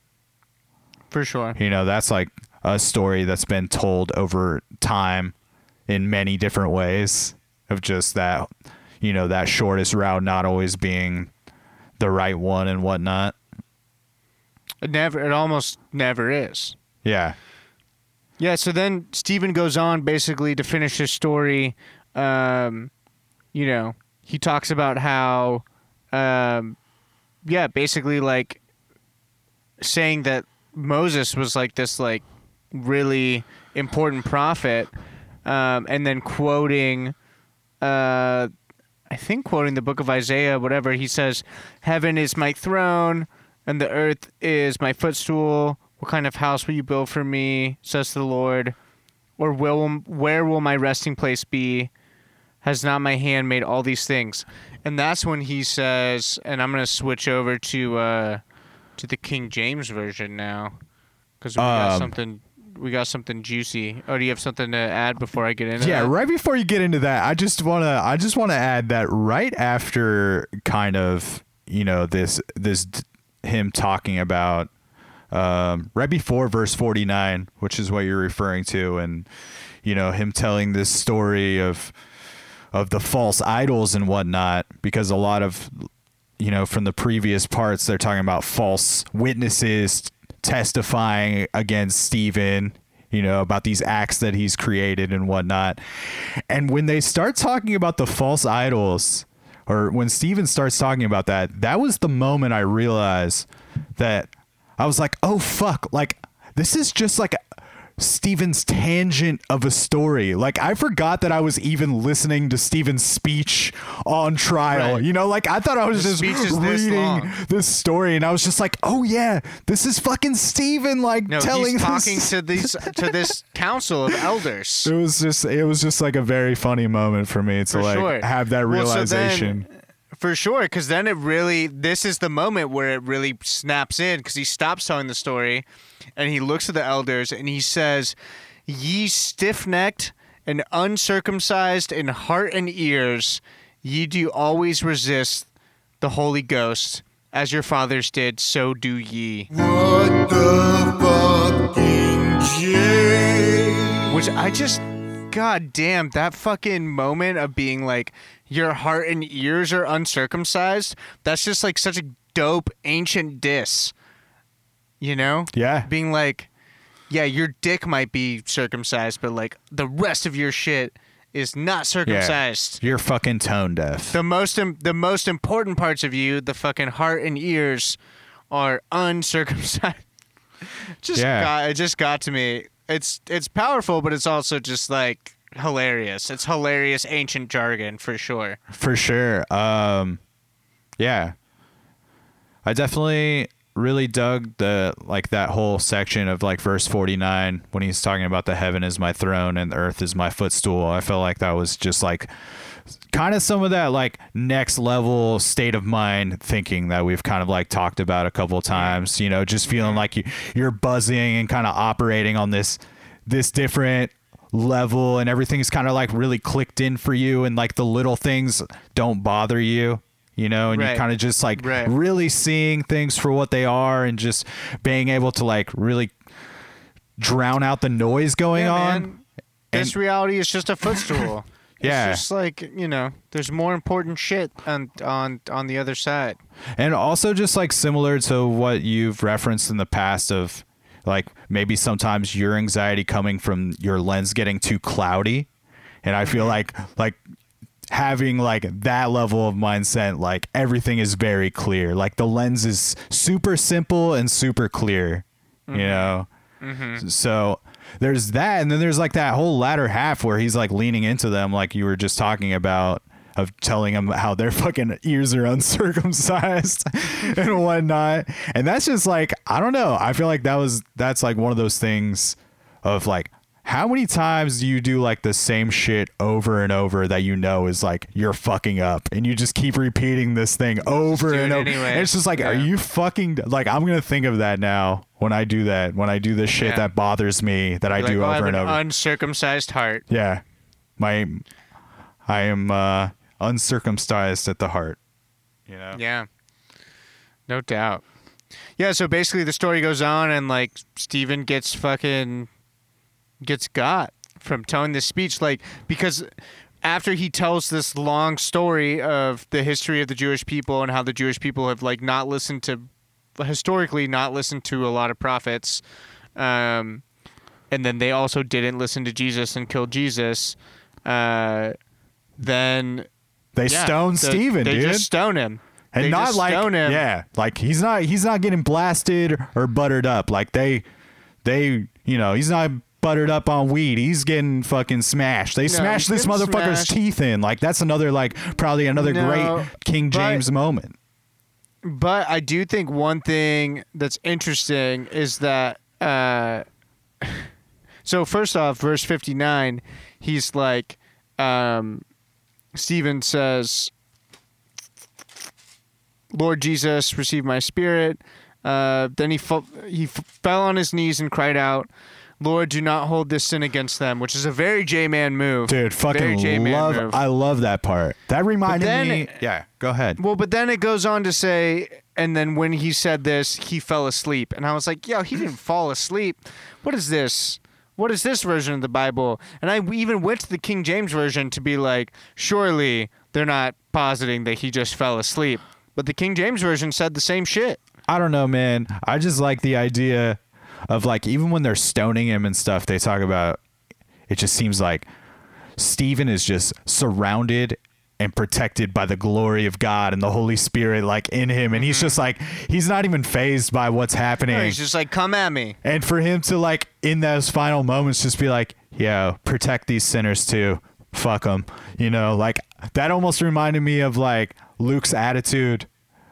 For sure. You know, that's like a story that's been told over time in many different ways of just that you know, that shortest route not always being the right one and whatnot. It never. It almost never is. Yeah. Yeah. So then Stephen goes on basically to finish his story. Um, you know, he talks about how, um, yeah, basically like saying that Moses was like this like really important prophet, um, and then quoting, uh, I think quoting the book of Isaiah, whatever he says, "Heaven is my throne, and the earth is my footstool. What kind of house will you build for me?" Says the Lord. Or will where will my resting place be? Has not my hand made all these things? And that's when he says, and I'm gonna switch over to uh, to the King James version now, because we got Um, something we got something juicy. Oh, do you have something to add before I get into Yeah, that? right before you get into that, I just want to I just want to add that right after kind of, you know, this this him talking about um, right before verse 49, which is what you're referring to and you know, him telling this story of of the false idols and whatnot because a lot of you know from the previous parts they're talking about false witnesses testifying against Stephen you know, about these acts that he's created and whatnot. And when they start talking about the false idols, or when Stephen starts talking about that, that was the moment I realized that I was like, oh fuck, like this is just like Stephen's tangent of a story. Like I forgot that I was even listening to Stephen's speech on trial. Right. You know, like I thought I was The just is this reading this story and I was just like, "Oh yeah, this is fucking Stephen like No, telling talking to these to this council of elders. It was just it was just like a very funny moment for me to For like sure. have that Well, so then- realization. For sure, because then it really, this is the moment where it really snaps in because he stops telling the story and he looks at the elders and he says, Ye stiff necked and uncircumcised in heart and ears, ye do always resist the Holy Ghost. As your fathers did, so do ye. What the fucking J? Which I just, god damn, that fucking moment of being like, your heart and ears are uncircumcised. That's just like such a dope ancient diss. You know? Yeah. Being like, yeah, your dick might be circumcised, but like the rest of your shit is not Yeah. circumcised. You're fucking tone deaf. The most im- the most important parts of you, the fucking heart and ears, are uncircumcised. just Yeah. got it just got to me. It's it's powerful, but it's also just like hilarious. It's hilarious ancient jargon for sure. For sure. Um yeah. I definitely really dug the like that whole section of like verse 49 when he's talking about the heaven is my throne and the earth is my footstool. I felt like that was just like kind of some of that like next level state of mind thinking that we've kind of like talked about a couple times, you know, just feeling like you you're buzzing and kind of operating on this this different level and everything's kind of like really clicked in for you and like the little things don't bother you you know and Right. you kind of just like Right. really seeing things for what they are and just being able to like really drown out the noise going Yeah, on man. This reality is just a footstool. Yeah. It's just like, you know, there's more important shit on on on the other side. And also just like similar to what you've referenced in the past of like maybe sometimes your anxiety coming from your lens getting too cloudy. And I feel mm-hmm. like like having like that level of mindset, like everything is very clear. Like the lens is super simple and super clear. You mm-hmm. know? Mm-hmm. So there's that, and then there's like that whole latter half where he's like leaning into them, like you were just talking about, of telling them how their fucking ears are uncircumcised and whatnot. And that's just like I don't know. I feel like that was that's like one of those things of like how many times do you do like the same shit over and over that you know is like you're fucking up and you just keep repeating this thing over and over. anyway. And it's just like, are you fucking like I'm gonna think of that now when I do that when I do this shit Yeah. that bothers me that I Like, do oh, I have over and an over. uncircumcised heart. yeah, my I am uh, uncircumcised at the heart. You know. Yeah. No doubt. Yeah, so basically the story goes on and like Stephen gets fucking gets got from telling this speech like because after he tells this long story of the history of the Jewish people and how the Jewish people have like not listened to historically not listened to a lot of prophets um and then they also didn't listen to Jesus and killed Jesus uh then They yeah, stone the- Stephen, they dude. just stone him and They not just like stone him. yeah, like he's not he's not getting blasted or buttered up. Like they they you know he's not buttered up on weed. He's getting fucking smashed. They smashed he's this motherfucker's smashed. teeth in. Like that's another like probably another No, great King but- James moment. But I do think one thing that's interesting is that. Uh, so first off, verse fifty nine, he's like, um, Stephen says, "Lord Jesus, receive my spirit." Uh, then he fu- he f- fell on his knees and cried out, "Lord, do not hold this sin against them," which is a very J man move, Dude, fucking J-Man love move. I love that part. That reminded then- me Yeah, go ahead. Well, but then it goes on to say, and then when he said this, he fell asleep. And I was like, yo, he didn't fall asleep. What is this? What is this version of the Bible? And I even went to the King James Version to be like, surely they're not positing that he just fell asleep. But the King James Version said the same shit. I don't know, man. I just like the idea of like even when they're stoning him and stuff, they talk about it just seems like Stephen is just surrounded and protected by the glory of God and the Holy Spirit like in him and he's mm-hmm. just like he's not even phased by what's happening. No, he's just like, come at me. And for him to like in those final moments just be like, "Yo, protect these sinners too. Fuck them." You know, like that almost reminded me of like Luke's attitude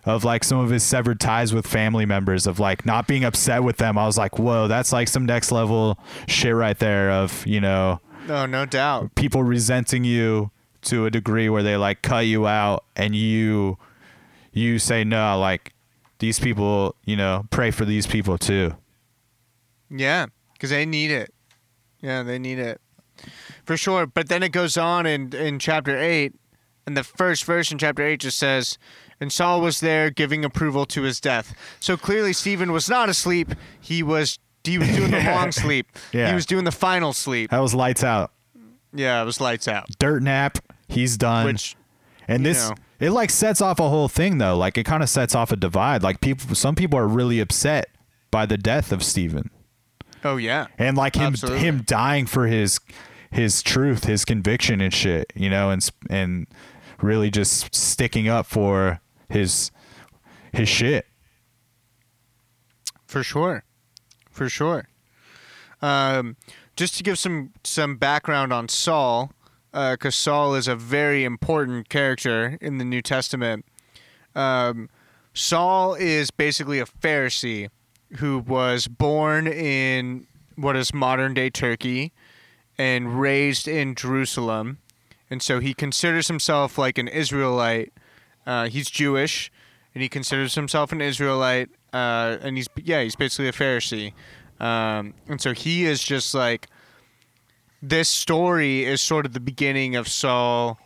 of like some of his severed ties with family members of like not being upset with them. I was like, "Whoa, that's like some next level shit right there of, you know, No, no doubt. people resenting you to a degree where they like cut you out and you you say no, like these people, you know, pray for these people too." Yeah, because they need it. Yeah, they need it for sure. But then it goes on in in chapter eight, and the first verse in chapter eight just says, "And Saul was there, giving approval to his death." So clearly, Stephen was not asleep. He was he was doing the long sleep. Yeah. He was doing the final sleep. That was lights out. Yeah, it was lights out. dirt nap. He's done. Which and this know. it like sets off a whole thing though. Like it kind of sets off a divide. Like people, some people are really upset by the death of Stephen, oh yeah, and like him Absolutely. him dying for his his truth, his conviction and shit. You know, and and really just sticking up for his his shit. for sure, for sure. Um, just to give some some background on Saul, because Saul is a very important character in the New Testament. Um, Saul is basically a Pharisee who was born in what is modern day Turkey and raised in Jerusalem, and so he considers himself like an Israelite. Uh, he's Jewish, and he considers himself an Israelite, uh, and he's yeah, he's basically a Pharisee, um, and so he is just like this story is sort of the beginning of Saul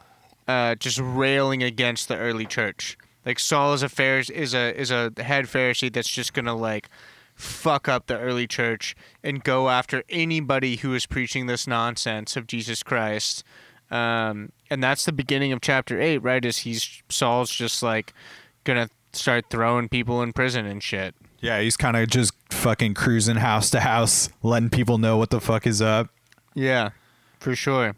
uh, just railing against the early church. Like Saul is a Pharisee, is a is a head Pharisee that's just gonna like fuck up the early church and go after anybody who is preaching this nonsense of Jesus Christ. Um, and that's the beginning of chapter eight, right? Is he's Saul's just like gonna start throwing people in prison and shit. Yeah, he's kind of just fucking cruising house to house, letting people know what the fuck is up. Yeah, for sure.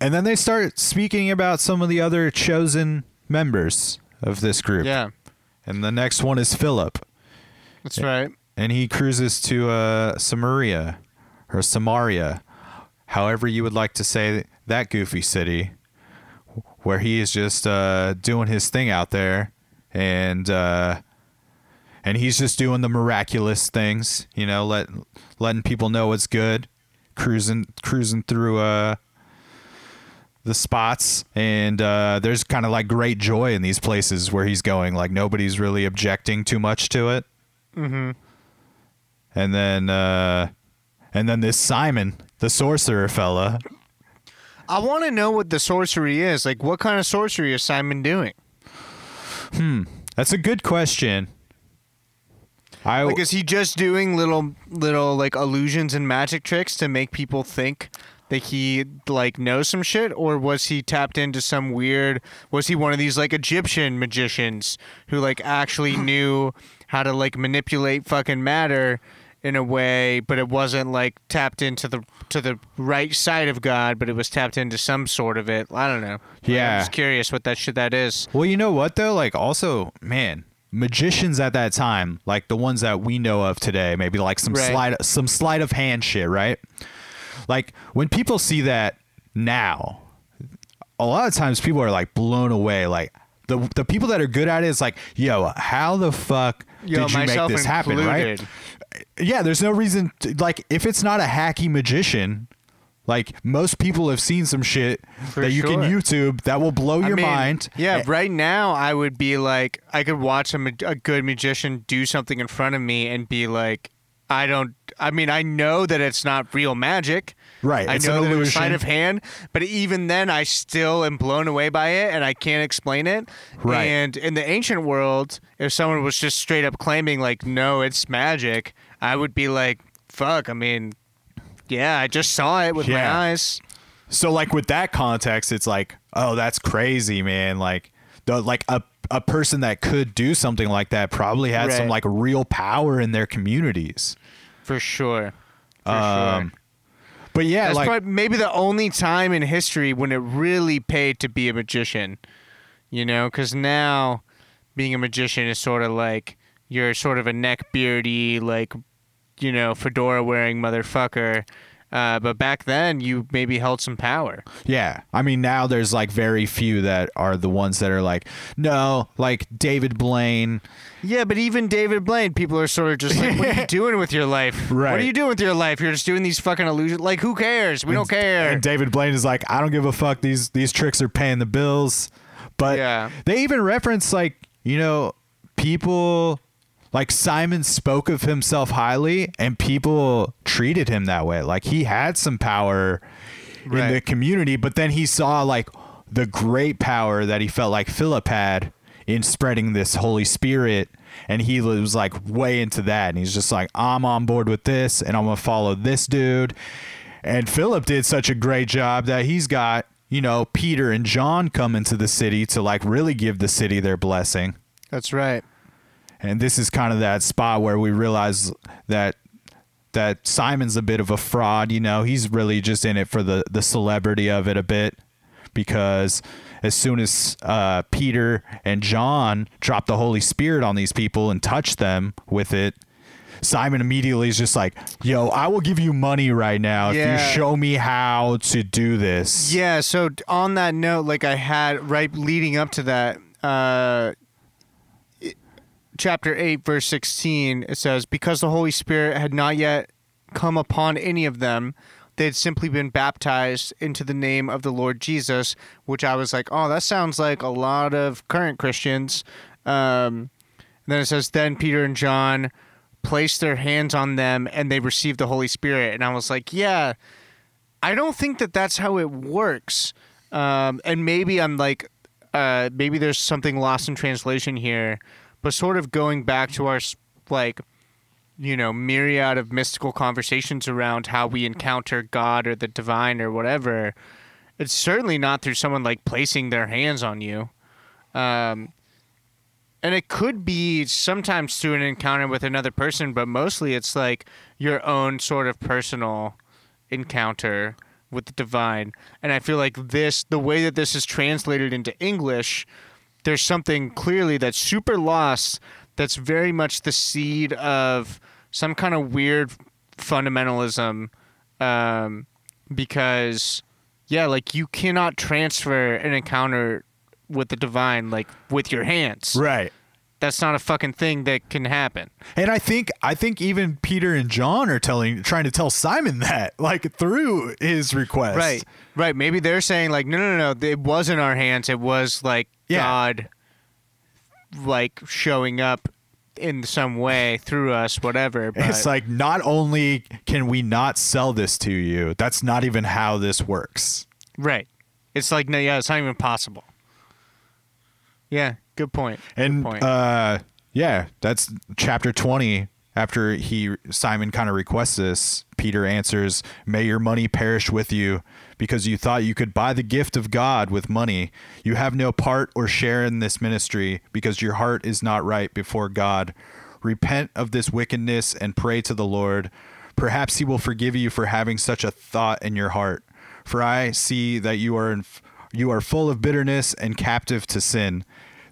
And then they start speaking about some of the other chosen members of this group. Yeah, And the next one is Philip. that's right. and he cruises to uh, Samaria or Samaria, however you would like to say that goofy city, where he is just uh, doing his thing out there, and uh, and he's just doing the miraculous things, you know, let letting people know what's good, cruising cruising through uh the spots and uh, there's kind of like great joy in these places where he's going like nobody's really objecting too much to it Mm-hmm. and then uh and then this Simon, the sorcerer fella. I want to know what the sorcery is. Like, what kind of sorcery is Simon doing? Hmm. That's a good question. I Like, is he just doing little, little like illusions and magic tricks to make people think that he like knows some shit, or was he tapped into some weird? Was he one of these like Egyptian magicians who like actually knew how to like manipulate fucking matter? In a way, but it wasn't like tapped into the to the right side of God, but it was tapped into some sort of it. I don't know. Yeah. I'm just curious what that shit that is. well, you know what though? Like also, man, magicians at that time, like the ones that we know of today, maybe like some Right. sleight some sleight of hand shit, right? Like when people see that now, a lot of times people are like blown away. Like the the people that are good at it is like, yo, how the fuck Yo, did you make this happen, right? yeah, there's no reason to, like if it's not a hacky magician, like most people have seen some shit For that you can. YouTube that will blow I your mean, mind. Yeah, Eh, right now I would be like, I could watch a, ma- a good magician do something in front of me and be like, I don't. I mean, I know that it's not real magic. Right, I it's know an that it was sleight of hand, but even then, I still am blown away by it, and I can't explain it. Right. And in the ancient world, if someone was just straight up claiming like, no, it's magic, I would be like, fuck. I mean, yeah, I just saw it with Yeah. my eyes. So like with that context, it's like, oh, that's crazy, man. Like the like a a person that could do something like that probably had some like real power in their communities. For sure. For Um, sure. But yeah, That's like maybe the only time in history when it really paid to be a magician. You know, because now being a magician is sort of like you're sort of a neckbeardy, like, you know, fedora wearing motherfucker. Uh, but back then, you maybe held some power. Yeah. I mean, now there's like very few that are the ones that are like, no, like David Blaine. Yeah, but even David Blaine, people are sort of just like, "What are you doing with your life? What are you doing with your life? You're just doing these fucking illusions. Like, who cares? We don't care." And David Blaine is like, I don't give a fuck. These these tricks are paying the bills. But Yeah. they even reference like, you know, people like Simon spoke of himself highly and people treated him that way. Like he had some power in the community, but then he saw like the great power that he felt like Philip had in spreading this Holy Spirit. And he was like way into that. And he's just like, I'm on board with this and I'm going to follow this dude. And Philip did such a great job that he's got, you know, Peter and John come into the city to like really give the city their blessing. That's right. And this is kind of that spot where we realize that that Simon's a bit of a fraud, you know, he's really just in it for the the celebrity of it a bit because as soon as uh, Peter and John drop the Holy Spirit on these people and touch them with it, Simon immediately is just like, "Yo, I will give you money right now if you show me how to do this." Yeah, so on that note, like I had right leading up to that, uh, chapter 8, verse 16, it says, Because the Holy Spirit had not yet come upon any of them, they had simply been baptized into the name of the Lord Jesus, which I was like, oh, that sounds like a lot of current Christians. Um, then it says, Then Peter and John placed their hands on them and they received the Holy Spirit. And I was like, yeah. I don't think that that's how it works. Um, and maybe I'm like, uh, maybe there's something lost in translation here, but sort of going back to our like, you know, myriad of mystical conversations around how we encounter God or the divine or whatever. It's certainly not through someone like placing their hands on you. Um, and it could be sometimes through an encounter with another person, but mostly it's like your own sort of personal encounter with the divine. And I feel like this, the way that this is translated into English, there's something clearly that's super lost that's very much the seed of some kind of weird fundamentalism. Um, because, yeah, like you cannot transfer an encounter with the divine like with your hands. Right. That's not a fucking thing that can happen. And I think I think even Peter and John are telling trying to tell Simon that like through his request. Right. Right. Maybe they're saying like, no, no, no. no, It was in our hands. It was like Yeah. God, like showing up in some way through us, whatever. But It's like not only can we not sell this to you, that's not even how this works. right. It's like no, yeah, it's not even possible. Yeah. Good point. And good point. uh yeah, that's chapter 20 after he Simon kind of requests this, Peter answers, "May your money perish with you because you thought you could buy the gift of God with money. You have no part or share in this ministry because your heart is not right before God. Repent of this wickedness and pray to the Lord. Perhaps he will forgive you for having such a thought in your heart. For I see that you are in, you are full of bitterness and captive to sin."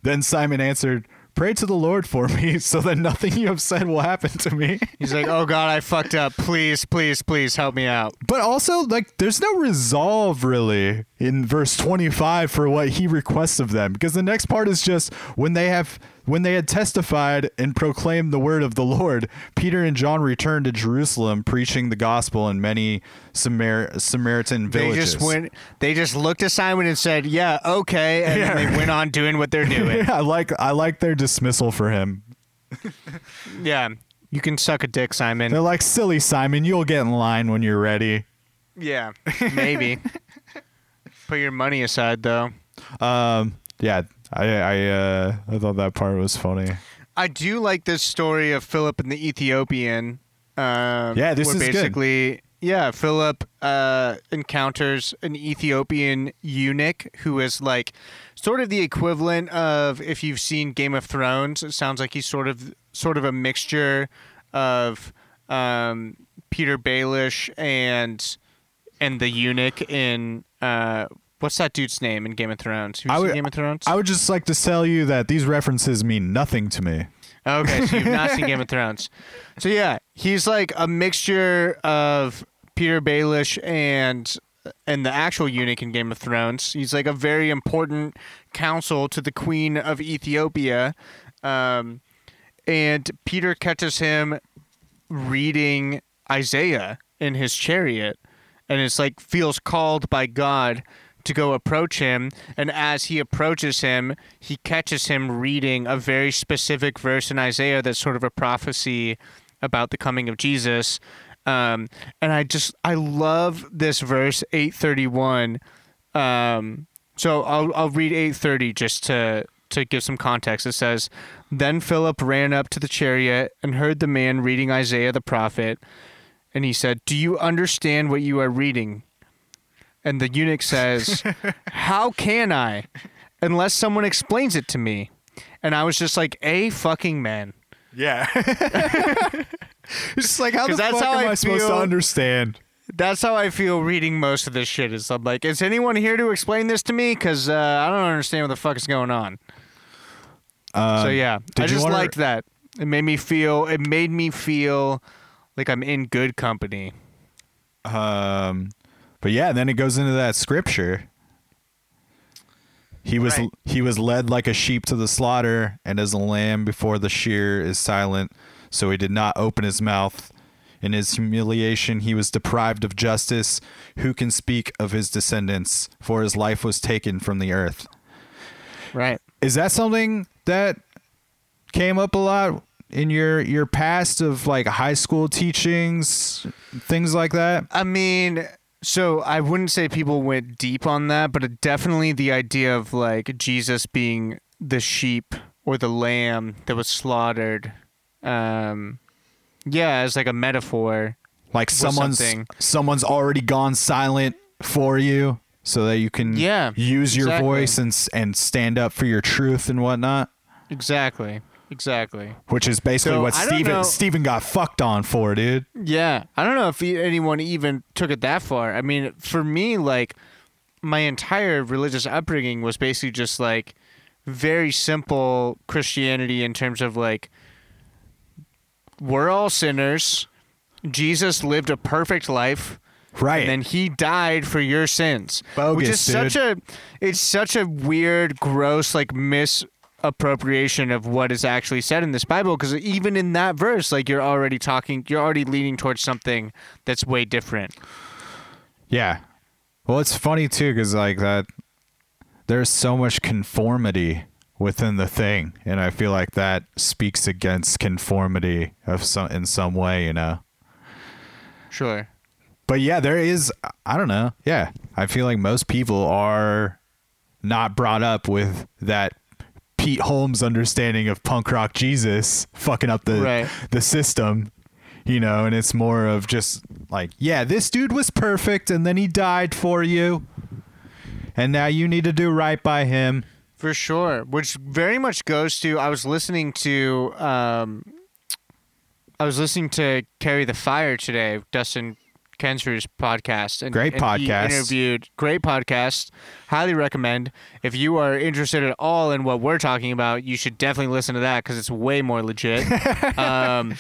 Then Simon answered, Pray to the Lord for me so that nothing you have said will happen to me. He's like, oh God, I fucked up. Please, please, please help me out. But also, like, there's no resolve really in verse 25 for what he requests of them because the next part is just when they have when they had testified and proclaimed the word of the Lord, Peter and John returned to Jerusalem preaching the gospel in many Samar- Samaritan They just went. They just looked at Simon and said, "Yeah, okay," and then they went on doing what they're doing. Yeah, I like I like their dismissal for him. yeah, you can suck a dick, Simon. They're like, "Silly Simon, you'll get in line when you're ready." Yeah, maybe. Put your money aside, though. Um, yeah, I I uh, I thought that part was funny. I do like this story of Philip and the Ethiopian. Um, Yeah, this is good. basically yeah. Philip uh, encounters an Ethiopian eunuch who is like sort of the equivalent of if you've seen Game of Thrones. It sounds like he's sort of sort of a mixture of um, Petyr Baelish and and the eunuch in uh, what's that dude's name in Game of Thrones? Who's I would- in Game of Thrones? I would just like to tell you that these references mean nothing to me. Okay, so you've not seen Game of Thrones. So yeah, he's like a mixture of Petyr Baelish and and the actual eunuch in Game of Thrones. He's like a very important counsel to the Queen of Ethiopia, um, and Peter catches him reading Isaiah in his chariot, and it's like feels called by God to go approach him. And as he approaches him, he catches him reading a very specific verse in Isaiah that's sort of a prophecy about the coming of Jesus. Um, and I just I love this verse eight thirty one. Um, so I'll I'll read eight thirty just to to give some context. It says, "Then Philip ran up to the chariot and heard the man reading Isaiah the prophet, and he said, "Do you understand what you are reading?" And the eunuch says, "How can I, unless someone explains it to me?" And I was just like, "A fucking man." Yeah. it's just like how the that's fuck how am I I, supposed to understand? That's how I feel reading most of this shit. Is I'm like, is anyone here to explain this to me? Because uh, I don't understand what the fuck is going on. so yeah, Um, I just liked that. It made me feel. It made me feel like I'm in good company. Um, but yeah, then it goes into that scripture. He was Right. he was led like a sheep to the slaughter, and as a lamb before the shear is silent, so he did not open his mouth. In his humiliation, he was deprived of justice. Who can speak of his descendants? For his life was taken from the earth. Right. Is that something that came up a lot in your your past of like high school teachings, things like that? I mean, so I wouldn't say people went deep on that, but it definitely the idea of like Jesus being the sheep or the lamb that was slaughtered. Um, yeah, as like a metaphor. like someone's something. someone's already gone silent for you so that you can Yeah, use your exactly. voice and and stand up for your truth and whatnot Exactly. Exactly. which is basically So, what I don't know- Stephen Stephen got fucked on for dude Yeah, I don't know if e- anyone even took it that far. I mean, for me, like my entire religious upbringing was basically just like very simple Christianity in terms of like we're all sinners. Jesus lived a perfect life. right And then he died for your sins. Bogus, which is such a it's such a weird, gross, like misappropriation of what is actually said in this Bible. Because even in that verse, like you're already talking, you're already leaning towards something that's way different. yeah well it's funny too cuz like that there's so much conformity within the thing and I feel like that speaks against conformity of some in some way you know Sure. but yeah, there is. I don't know. Yeah, I feel like most people are not brought up with that Pete Holmes understanding of punk rock Jesus fucking up the Right. the system, you know. And it's more of just like, yeah, this dude was perfect, and then he died for you, and now you need to do right by him. For sure, which very much goes to I was listening to um, I was listening to Carry the Fire today, Dustin Kensrue's podcast, and Great and podcast. interviewed great podcast, highly recommend. If you are interested at all in what we're talking about, you should definitely listen to that because it's way more legit. um,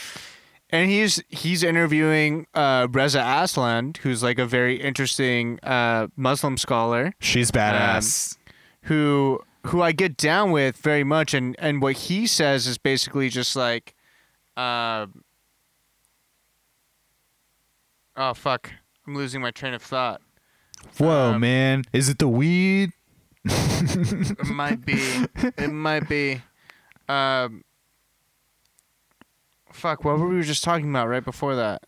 and he's he's interviewing uh, Reza Aslan, who's like a very interesting uh, Muslim scholar She's badass. who who I get down with very much, and and what he says is basically just like, uh, oh fuck, I'm losing my train of thought. Whoa, um, man, is it the weed? It might be, it might be, um, fuck. What were we just talking about right before that?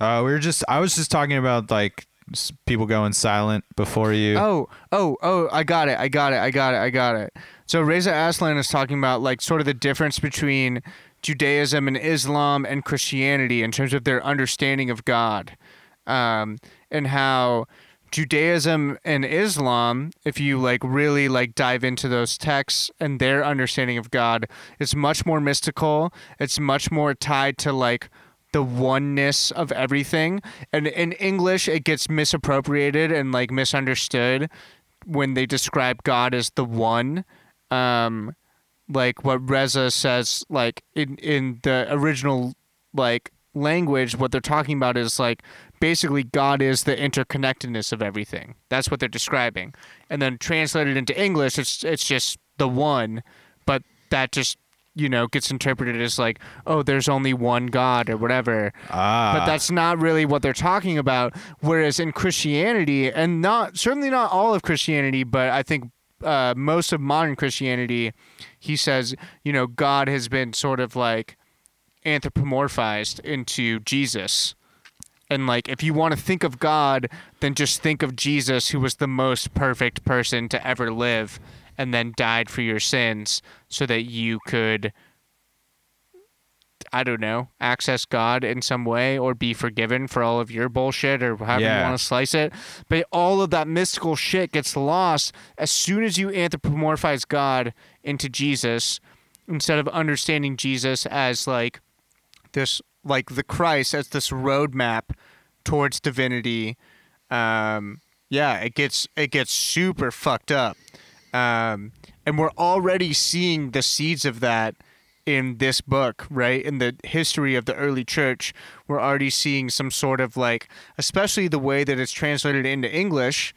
Uh, we were just. I was just talking about like people going silent before you. Oh, oh, oh! I got it! I got it! I got it! I got it! So Reza Aslan is talking about like sort of the difference between Judaism and Islam and Christianity in terms of their understanding of God, um, and how Judaism and Islam, if you like really like dive into those texts and their understanding of God, it's much more mystical. It's much more tied to like the oneness of everything. And in English, it gets misappropriated and like misunderstood when they describe God as the one. Um, like what Reza says, like in in the original like language, what they're talking about is like basically God is the interconnectedness of everything. That's what they're describing. And then translated into English, it's it's just the one, but that just you know gets interpreted as like oh there's only one god or whatever Ah. but that's not really what they're talking about whereas in christianity and not certainly not all of christianity but i think uh, most of modern christianity he says you know god has been sort of like anthropomorphized into jesus. And like if you want to think of god then just think of jesus who was the most perfect person to ever live and then died for your sins so that you could I don't know, access God in some way or be forgiven for all of your bullshit or however you want to slice it. But all of that mystical shit gets lost as soon as you anthropomorphize God into Jesus instead of understanding Jesus as like this like the Christ as this roadmap towards divinity. Um, yeah, it gets it gets super fucked up, um, and we're already seeing the seeds of that in this book, right? In the history of the early church, we're already seeing some sort of like, especially the way that it's translated into English.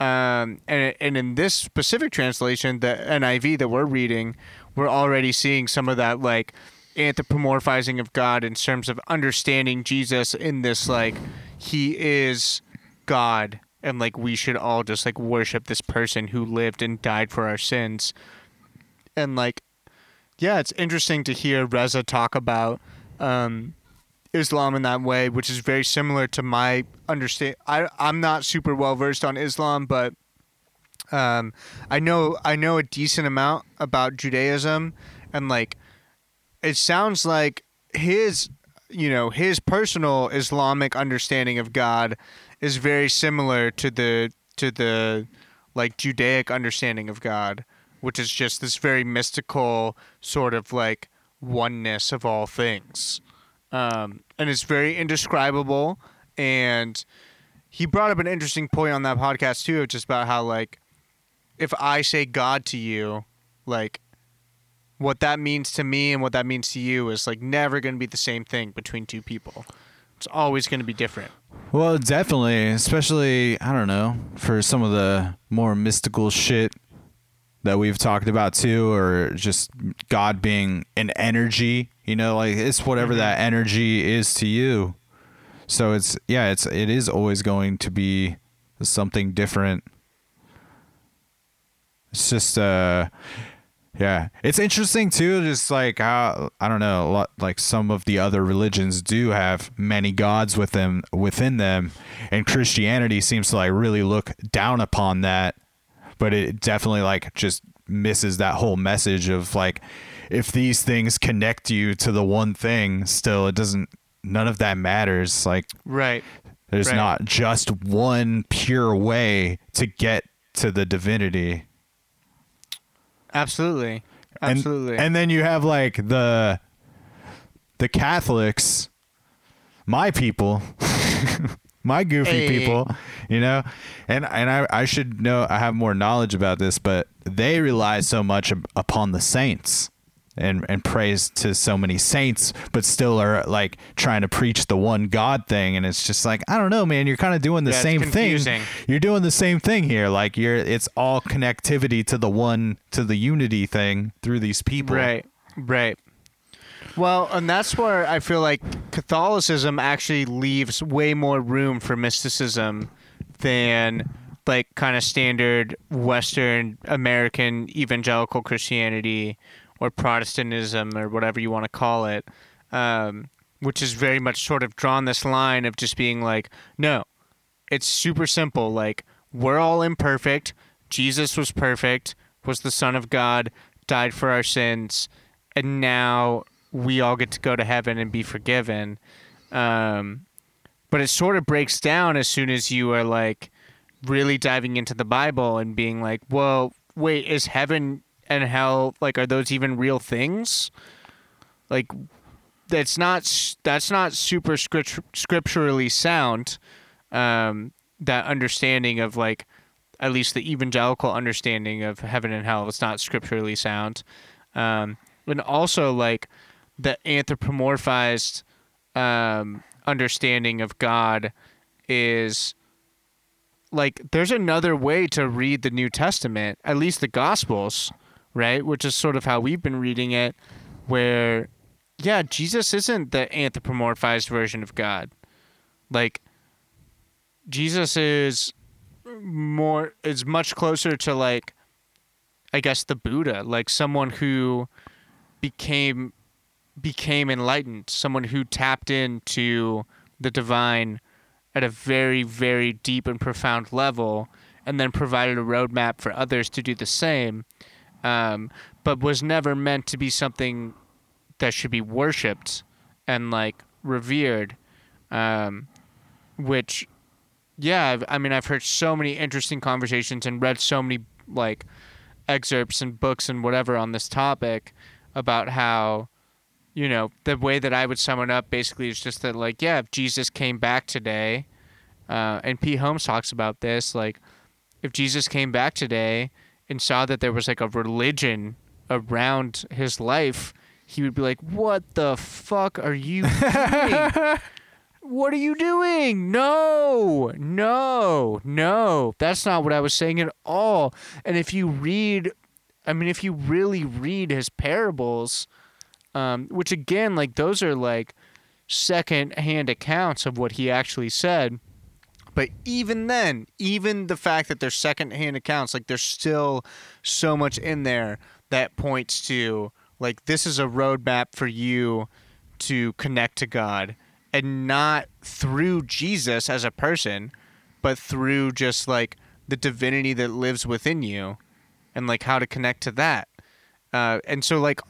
Um, and, and in this specific translation, the NIV that we're reading, we're already seeing some of that like anthropomorphizing of God in terms of understanding Jesus in this like he is God and like we should all just like worship this person who lived and died for our sins. And like yeah, it's interesting to hear Reza talk about um, Islam in that way, which is very similar to my understand. I I'm not super well versed on Islam, but um, I know I know a decent amount about Judaism, and like it sounds like his you know his personal Islamic understanding of God is very similar to the to the like Judaic understanding of God, which is just this very mystical sort of like oneness of all things, um, and it's very indescribable. And he brought up an interesting point on that podcast too, just about how like if I say God to you, like what that means to me and what that means to you is like never going to be the same thing between two people. It's always going to be different. Well, definitely, especially I don't know for some of the more mystical shit that we've talked about too, or just God being an energy. You know, like it's whatever that energy is to you. So it's yeah, it's it is always going to be something different. It's just uh yeah, it's interesting too. Just like how I don't know, a lot, like some of the other religions do have many gods with them within them, and Christianity seems to like really look down upon that. But it definitely like just misses that whole message of like, if these things connect you to the one thing, still it doesn't. None of that matters. Like Right. there's Right. not just one pure way to get to the divinity. Absolutely. And- Absolutely. And, then you have like the the Catholics, my people, my goofy Hey. people, you know, and and I I should know I have more knowledge about this, but they rely so much upon the saints. And, and praise to so many saints, but still are like trying to preach the one God thing, and it's just like I don't know, man. You're kind of doing the Yeah, same thing. You're doing the same thing here. Like you're, it's all connectivity to the one, to the unity thing through these people. Right, right. Well, and that's where I feel like Catholicism actually leaves way more room for mysticism than like kind of standard Western American evangelical Christianity or Protestantism or whatever you want to call it, um, which is very much sort of drawn this line of just being like, no, it's super simple. Like we're all imperfect. Jesus was perfect, was the Son of God, died for our sins, and now we all get to go to heaven and be forgiven. Um, but it sort of breaks down as soon as you are like really diving into the Bible and being like, well, wait, is heaven and hell like are those even real things? Like that's not that's not super script, scripturally sound. Um, that understanding of like at least the evangelical understanding of heaven and hell it's not scripturally sound. Um, and also like the anthropomorphized um, understanding of God is like there's another way to read the New Testament, at least the Gospels, right? Which is sort of how we've been reading it, where yeah, Jesus isn't the anthropomorphized version of God. Like Jesus is more is much closer to like I guess the Buddha, like someone who became became enlightened, someone who tapped into the divine at a very, very deep and profound level, and then provided a roadmap for others to do the same, um, but was never meant to be something that should be worshipped and like revered. Um, which, yeah, I've, I mean, I've heard so many interesting conversations and read so many like excerpts and books and whatever on this topic about how you know, the way that I would sum it up basically is just that, like, yeah, if Jesus came back today, uh, and P. Holmes talks about this, like, if Jesus came back today and saw that there was like a religion around his life, he would be like, what the fuck are you doing? what are you doing? No, no, no. That's not what I was saying at all. And if you read, I mean, if you really read his parables, um, which again, like those are like second-hand accounts of what he actually said. But even then, even the fact that they're second-hand accounts, like there's still so much in there that points to like this is a roadmap for you to connect to God, and not through Jesus as a person, but through just like the divinity that lives within you, and like how to connect to that. Uh, and so like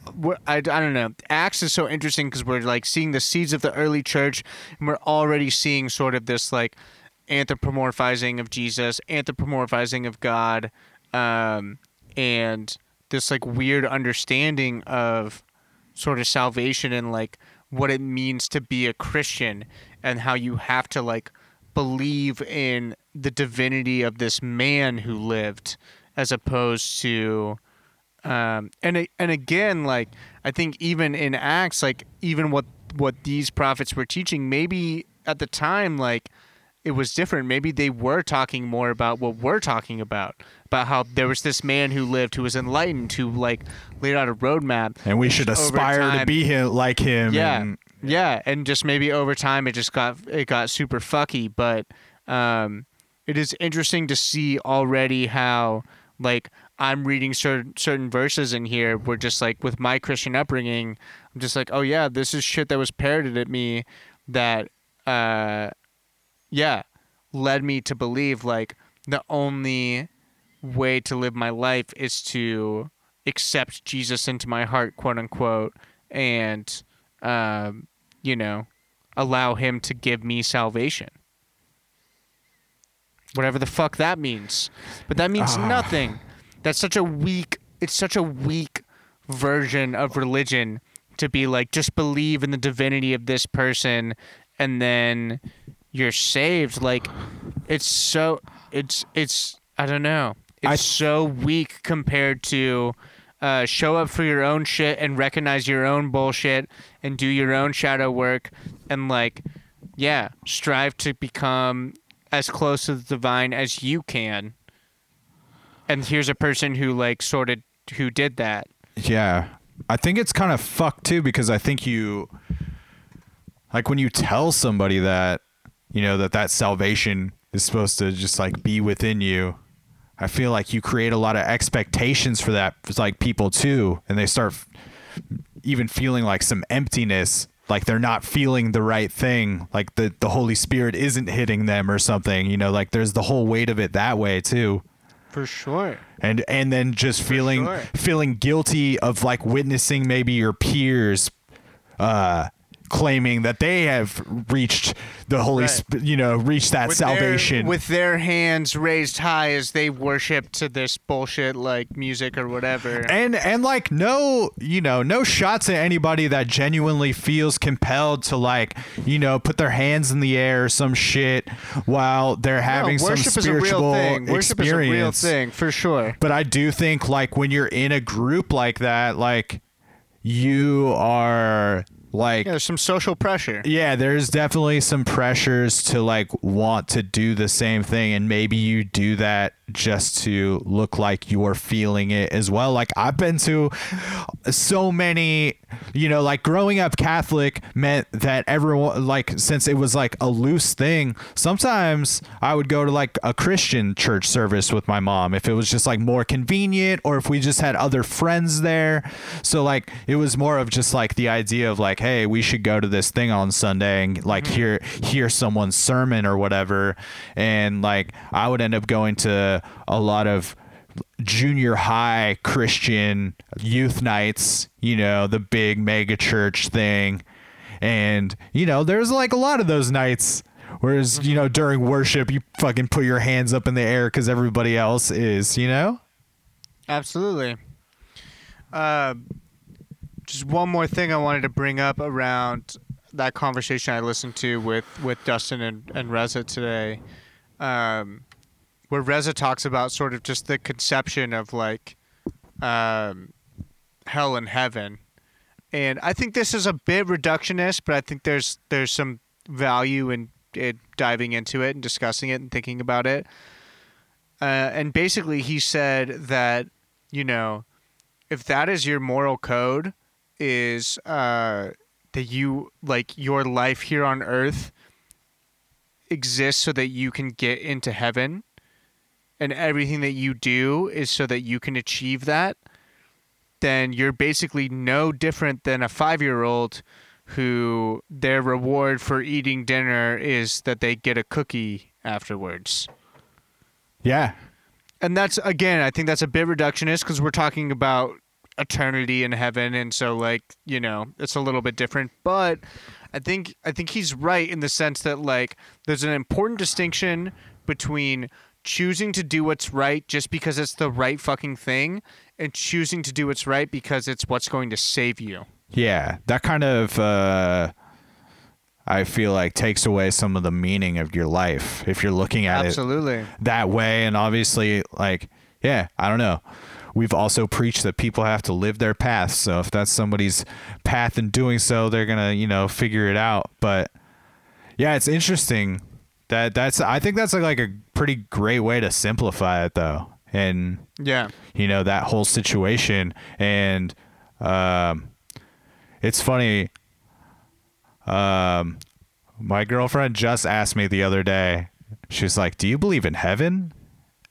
I, I don't know. Acts is so interesting because we're like seeing the seeds of the early church and we're already seeing sort of this like anthropomorphizing of jesus anthropomorphizing of god um, and this like weird understanding of sort of salvation and like what it means to be a christian and how you have to like believe in the divinity of this man who lived as opposed to um, and and again, like I think even in Acts, like even what what these prophets were teaching, maybe at the time, like it was different. Maybe they were talking more about what we're talking about, about how there was this man who lived, who was enlightened, who like laid out a roadmap, and we should aspire to be him like him. yeah, and- yeah, and just maybe over time it just got it got super fucky, but um, it is interesting to see already how like I'm reading certain certain verses in here where just like with my Christian upbringing, I'm just like, oh yeah, this is shit that was parroted at me that uh, yeah, led me to believe like the only way to live my life is to accept Jesus into my heart, quote unquote, and um, you know, allow him to give me salvation. Whatever the fuck that means. But that means nothing. That's such a weak it's such a weak version of religion to be like just believe in the divinity of this person and then you're saved like it's so it's it's I don't know. It's I- so weak compared to uh, show up for your own shit and recognize your own bullshit and do your own shadow work and like yeah strive to become as close to the divine as you can and here's a person who like sort of who did that Yeah. I think it's kind of fucked too because I think you like when you tell somebody that you know that that salvation is supposed to just like be within you. I feel like you create a lot of expectations for that for like people too and they start even feeling like some emptiness like they're not feeling the right thing like the the holy spirit isn't hitting them or something you know like there's the whole weight of it that way too for sure and and then just feeling sure. feeling guilty of like witnessing maybe your peers uh claiming that they have reached the Holy, Right. Sp- you know, reached that With salvation. their, with their hands raised high as they worship to this bullshit like music or whatever. and and like no you know no shots at anybody that genuinely feels compelled to like you know put their hands in the air or some shit while they're having no, some worship is a spiritual real thing. Worship is a real thing for sure. but i do think like when you're in a group like that like you are like Yeah, there's some social pressure. yeah, there's definitely some pressures to like want to do the same thing and maybe you do that just to look like you're feeling it as well. Like I've been to so many, you know, like growing up Catholic meant that everyone like since it was like a loose thing, sometimes I would go to like a Christian church service with my mom if it was just like more convenient or if we just had other friends there. So like it was more of just like the idea of like, hey, we should go to this thing on Sunday and like mm-hmm. hear hear someone's sermon or whatever. And like I would end up going to a lot of junior high Christian youth nights, you know, the big mega church thing. And, you know, there's like a lot of those nights. Whereas, you know, during worship, you fucking put your hands up in the air because everybody else is, you know? Absolutely. Uh, just one more thing I wanted to bring up around that conversation I listened to with, with Dustin and, and Reza today, um, where Reza talks about sort of just the conception of like um, hell and heaven. And I think this is a bit reductionist, but I think there's there's some value in it diving into it and discussing it and thinking about it. Uh, and basically, he said that you know, if that is your moral code, is uh, that you like your life here on earth exists so that you can get into heaven, and everything that you do is so that you can achieve that, then you're basically no different than a five year old who their reward for eating dinner is that they get a cookie afterwards. Yeah. And that's again, I think that's a bit reductionist because we're talking about eternity in heaven, and so like you know, it's a little bit different. But I think I think he's right in the sense that like there's an important distinction between choosing to do what's right just because it's the right fucking thing, and choosing to do what's right because it's what's going to save you. Yeah. That kind of, uh, I feel like takes away some of the meaning of your life if you're looking at it Absolutely. that way and obviously like yeah i don't know we've also preached that people have to live their path so if that's somebody's path in doing so they're gonna you know figure it out but yeah it's interesting that that's i think that's like a pretty great way to simplify it though. And Yeah. you know that whole situation. And um it's funny um my girlfriend just asked me the other day she was like do you believe in heaven?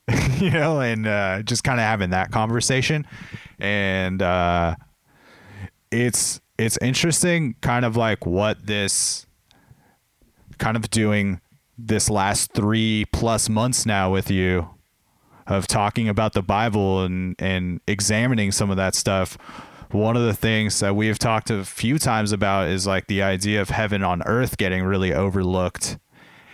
You know and uh just kind of having that conversation. And uh it's it's interesting kind of like what this kind of doing this last 3 plus months now with you of talking about the Bible and and examining some of that stuff. One of the things that we have talked a few times about is like the idea of heaven on earth getting really overlooked.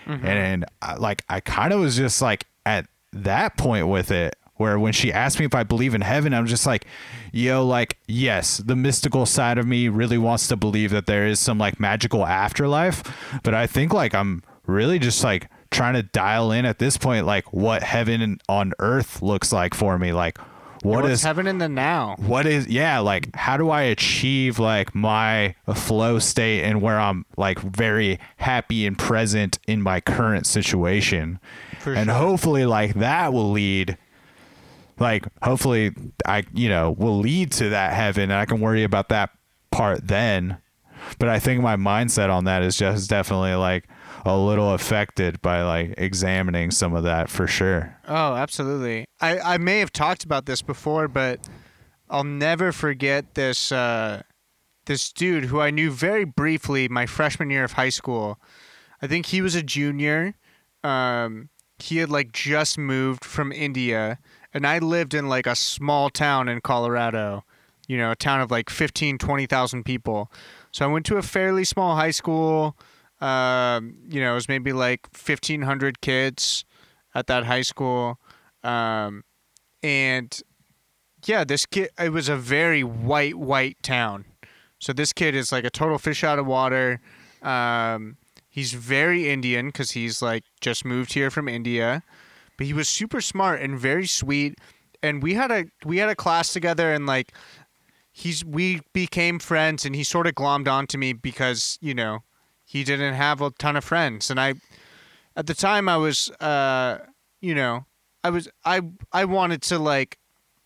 Mm-hmm. And I, uh, like I kind of was just like at that point with it where when she asked me if I believe in heaven, I'm just like, yo, like, yes, the mystical side of me really wants to believe that there is some like magical afterlife. But I think like I'm really just like trying to dial in at this point, like what heaven on earth looks like for me. Like, what is heaven in the now? what is yeah like how do i achieve like my flow state and where i'm like very happy and present in my current situation For and sure. hopefully like that will lead like hopefully i you know will lead to that heaven and i can worry about that part then but i think my mindset on that is just definitely like a little affected by like examining some of that for sure Oh, absolutely. I, I may have talked about this before, but I'll never forget this uh, this dude who I knew very briefly my freshman year of high school. I think he was a junior. Um, he had like just moved from India, and I lived in like a small town in Colorado. You know, a town of like 15, 20,000 people. So I went to a fairly small high school. Um, you know, it was maybe like 1,500 kids at that high school. Um, and yeah, this kid, it was a very white, white town. So this kid is like a total fish out of water. Um, he's very Indian because he's like just moved here from India, but he was super smart and very sweet. And we had a we had a class together, and like he's we became friends, and he sort of glommed onto me because you know he didn't have a ton of friends, and I at the time I was uh you know I was I I wanted to like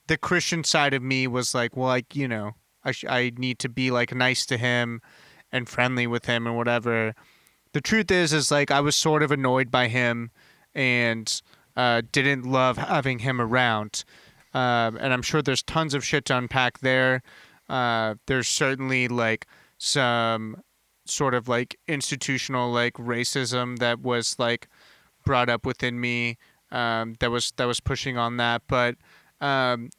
the Christian side of me was like well like you know I sh- I need to be like nice to him and friendly with him and whatever. The truth is is like I was sort of annoyed by him and uh, didn't love having him around. Um, and I'm sure there's tons of shit to unpack there. Uh, there's certainly like some sort of like institutional like racism that was like brought up within me um, that was that was pushing on that. But um,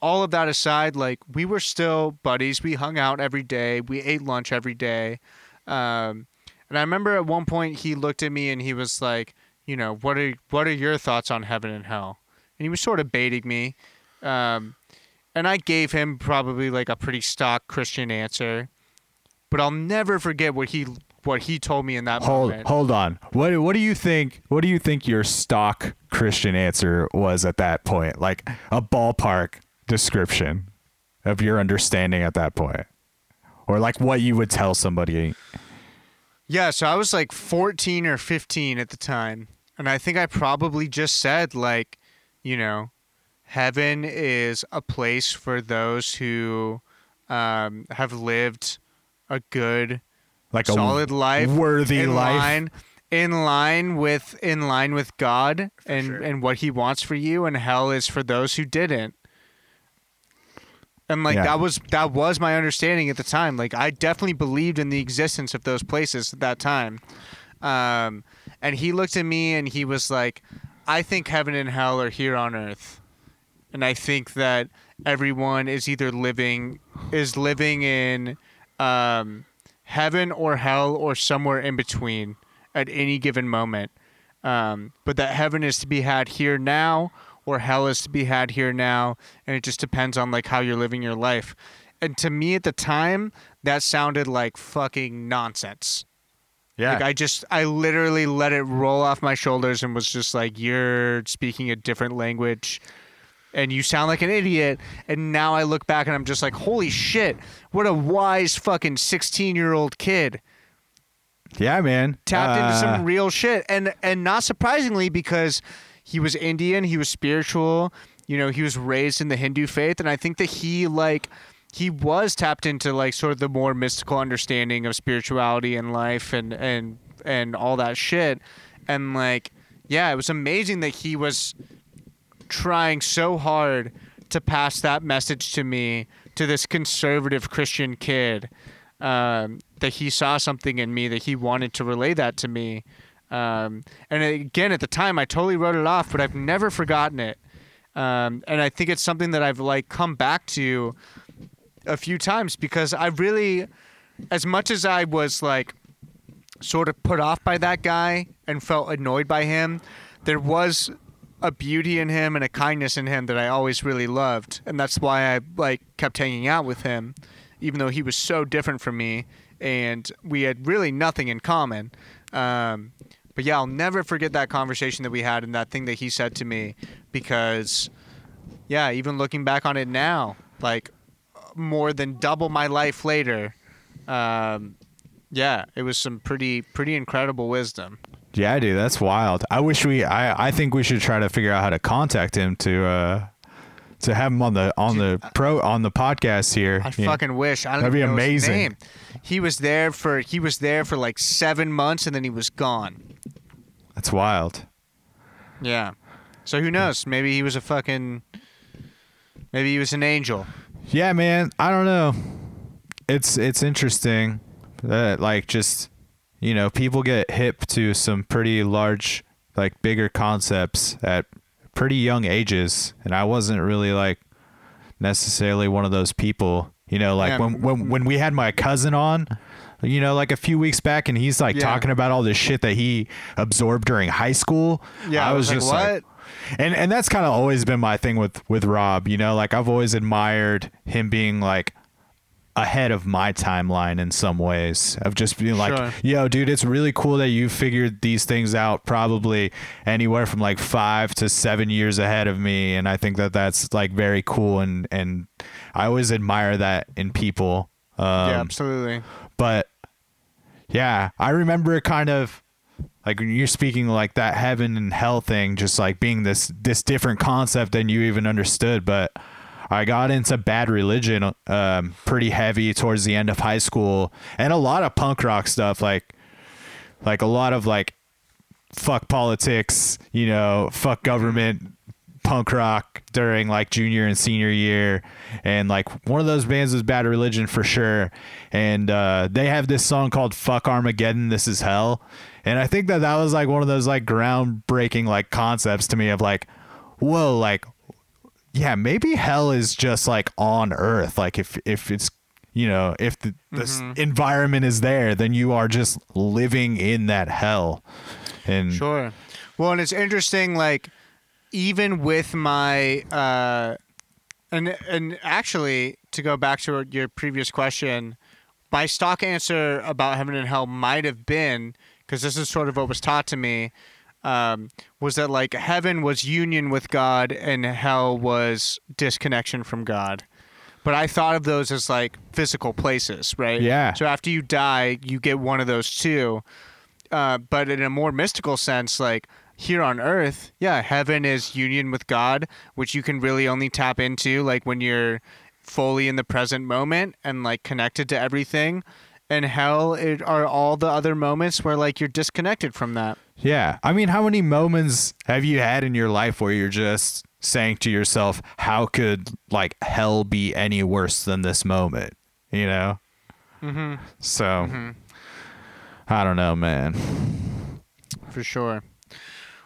all of that aside, like we were still buddies. We hung out every day. We ate lunch every day. Um, and I remember at one point he looked at me and he was like, you know, what are what are your thoughts on heaven and hell? And he was sort of baiting me. Um, and I gave him probably like a pretty stock Christian answer. But I'll never forget what he what he told me in that Hold moment. hold on. What what do you think? What do you think your stock Christian answer was at that point? Like a ballpark description of your understanding at that point, or like what you would tell somebody. Yeah, so I was like 14 or 15 at the time. And I think I probably just said, like, you know, heaven is a place for those who um, have lived a good, Like solid a life, worthy in life. line, in line with in line with God and sure. and what He wants for you, and hell is for those who didn't. And like Yeah. that was that was my understanding at the time. Like I definitely believed in the existence of those places at that time. Um, and he looked at me and he was like, "I think heaven and hell are here on earth." and I think that everyone is either living is living in um, heaven or hell or somewhere in between at any given moment. Um, but that heaven is to be had here now, or hell is to be had here now, and it just depends on like how you're living your life. And to me at the time, that sounded like fucking nonsense. Yeah. Like I just I literally let it roll off my shoulders and was just like, You're speaking a different language and you sound like an idiot. And now I look back and I'm just like, Holy shit, what a wise fucking sixteen year old kid. yeah, man. Tapped into Uh, some real shit. And and not surprisingly, because he was Indian, he was spiritual, you know, he was raised in the Hindu faith, and I think that he like he was tapped into like sort of the more mystical understanding of spirituality and life and and and all that shit and like yeah it was amazing that he was trying so hard to pass that message to me to this conservative christian kid um, that he saw something in me that he wanted to relay that to me. Um, and again at the time i totally wrote it off but i've never forgotten it. Um, and i think it's something that i've like come back to a few times because I really, as much as I was like sort of put off by that guy and felt annoyed by him, there was a beauty in him and a kindness in him that I always really loved, and that's why I like kept hanging out with him, even though he was so different from me and we had really nothing in common. Um, but yeah, I'll never forget that conversation that we had and that thing that he said to me because, yeah, even looking back on it now, like more than double my life later. Um, yeah, it was some pretty pretty incredible wisdom. Yeah, dude, that's wild. I wish we. I I think we should try to figure out how to contact him to uh to have him on the on the pro on the podcast here. I Yeah. fucking wish. I don't That'd be even know his amazing. He was there for he was there for like seven months and then he was gone. That's wild. Yeah. So who knows? Maybe he was a fucking. Maybe he was an angel. Yeah, man. I don't know. It's it's interesting that like just you know people get hip to some pretty large like bigger concepts at pretty young ages, and I wasn't really like necessarily one of those people. You know, like Yeah. when when when we had my cousin on, you know, like a few weeks back, and he's like Yeah. talking about all this shit that he absorbed during high school. Yeah, I I was, was just like, what? and and that's kind of always been my thing with with Rob. You know, like I've always admired him being like ahead of my timeline in some ways of just being like Sure. yo dude it's really cool that you figured these things out probably anywhere from like five to seven years ahead of me and i think that that's like very cool and and i always admire that in people um yeah, absolutely. but yeah, I remember kind of like when you're speaking like that heaven and hell thing, just like being this this different concept than you even understood. But I got into bad religion um, pretty heavy towards the end of high school, and a lot of punk rock stuff, like like a lot of like fuck politics, you know, fuck government punk rock during like junior and senior year and like one of those bands was bad religion for sure and uh they have this song called fuck armageddon this is hell and i think that that was like one of those like groundbreaking like concepts to me of like whoa like yeah maybe hell is just like on earth like if if it's you know if the this environment is there then you are just living in that hell and Sure. Well, and it's interesting, like, even with my, uh, and and actually, to go back to your previous question, my stock answer about heaven and hell might have been because this is sort of what was taught to me. Um, was that like heaven was union with God and hell was disconnection from God? But I thought of those as like physical places, right? Yeah. So after you die, you get one of those two uh, but in a more mystical sense, like here on earth, yeah, heaven is union with God, which you can really only tap into like when you're fully in the present moment and like connected to everything. And hell it are all the other moments where like you're disconnected from that. Yeah. I mean, how many moments have you had in your life where you're just saying to yourself, how could like hell be any worse than this moment? You know? Mm-hmm. So, I don't know, man. For sure.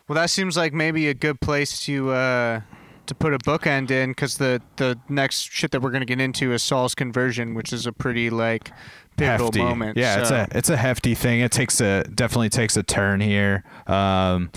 Well, that seems like maybe a good place to uh, to put a bookend in because the the next shit that we're gonna get into is Saul's conversion, which is a pretty like pivotal hefty. moment. Yeah, it's a it's a hefty thing. It takes a definitely takes a turn here. Um,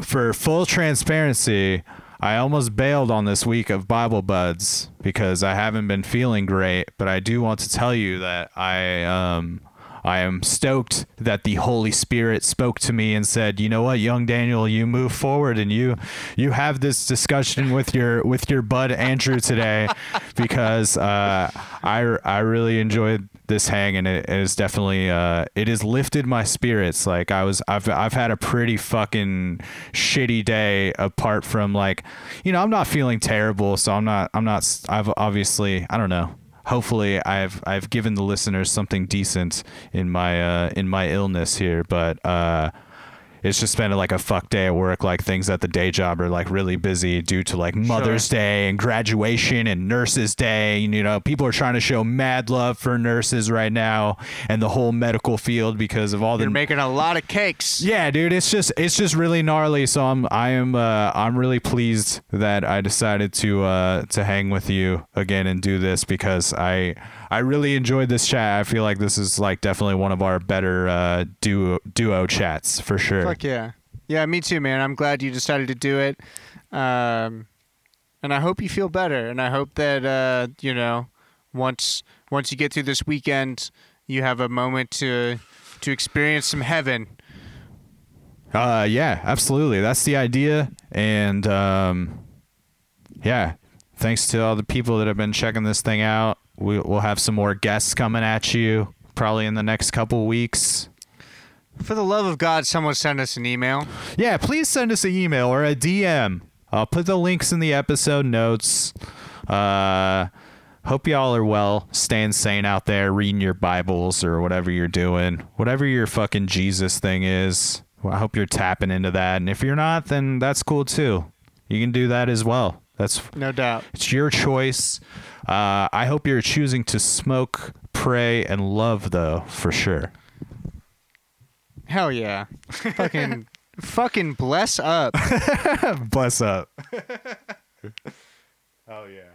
for full transparency, I almost bailed on this week of Bible Buds because I haven't been feeling great. But I do want to tell you that I um I am stoked that the Holy Spirit spoke to me and said, "You know what, young Daniel, you move forward and you you have this discussion with your with your bud Andrew today because uh, I I really enjoyed this hang and it, is definitely uh, it has lifted my spirits. Like I was I've I've had a pretty fucking shitty day apart from like you know I'm not feeling terrible, so I'm not I'm not I've obviously I don't know hopefully I've I've given the listeners something decent in my uh, in my illness here, but uh, it's just been like a fuck day at work. Like things at the day job are like really busy due to like Mother's Day and graduation and Nurses Day. And, you know, people are trying to show mad love for nurses right now and the whole medical field because of all the You're making a lot of cakes. yeah, dude, it's just it's just really gnarly. So I'm I am uh, I'm really pleased that I decided to uh, to hang with you again and do this because I I really enjoyed this chat. I feel like this is like definitely one of our better uh, duo duo chats for sure. Fuck yeah. Yeah, me too, man. I'm glad you decided to do it. Um, and I hope you feel better. And I hope that uh, you know, once once you get through this weekend, you have a moment to to experience some heaven. Uh, yeah, absolutely. That's the idea. And um, yeah, thanks to all the people that have been checking this thing out. We, we'll have some more guests coming at you probably in the next couple weeks. For the love of God, someone send us an email. Yeah, please send us an email or a DM. I'll put the links in the episode notes. Uh, hope y'all are well, staying sane out there, reading your Bibles or whatever you're doing, whatever your fucking Jesus thing is. Well, I hope you're tapping into that. And if you're not, then that's cool too. You can do that as well. That's No doubt. it's your choice. Uh, I hope you're choosing to smoke, pray, and love, though, for sure. Hell yeah. fucking fucking bless up. Bless up. oh yeah.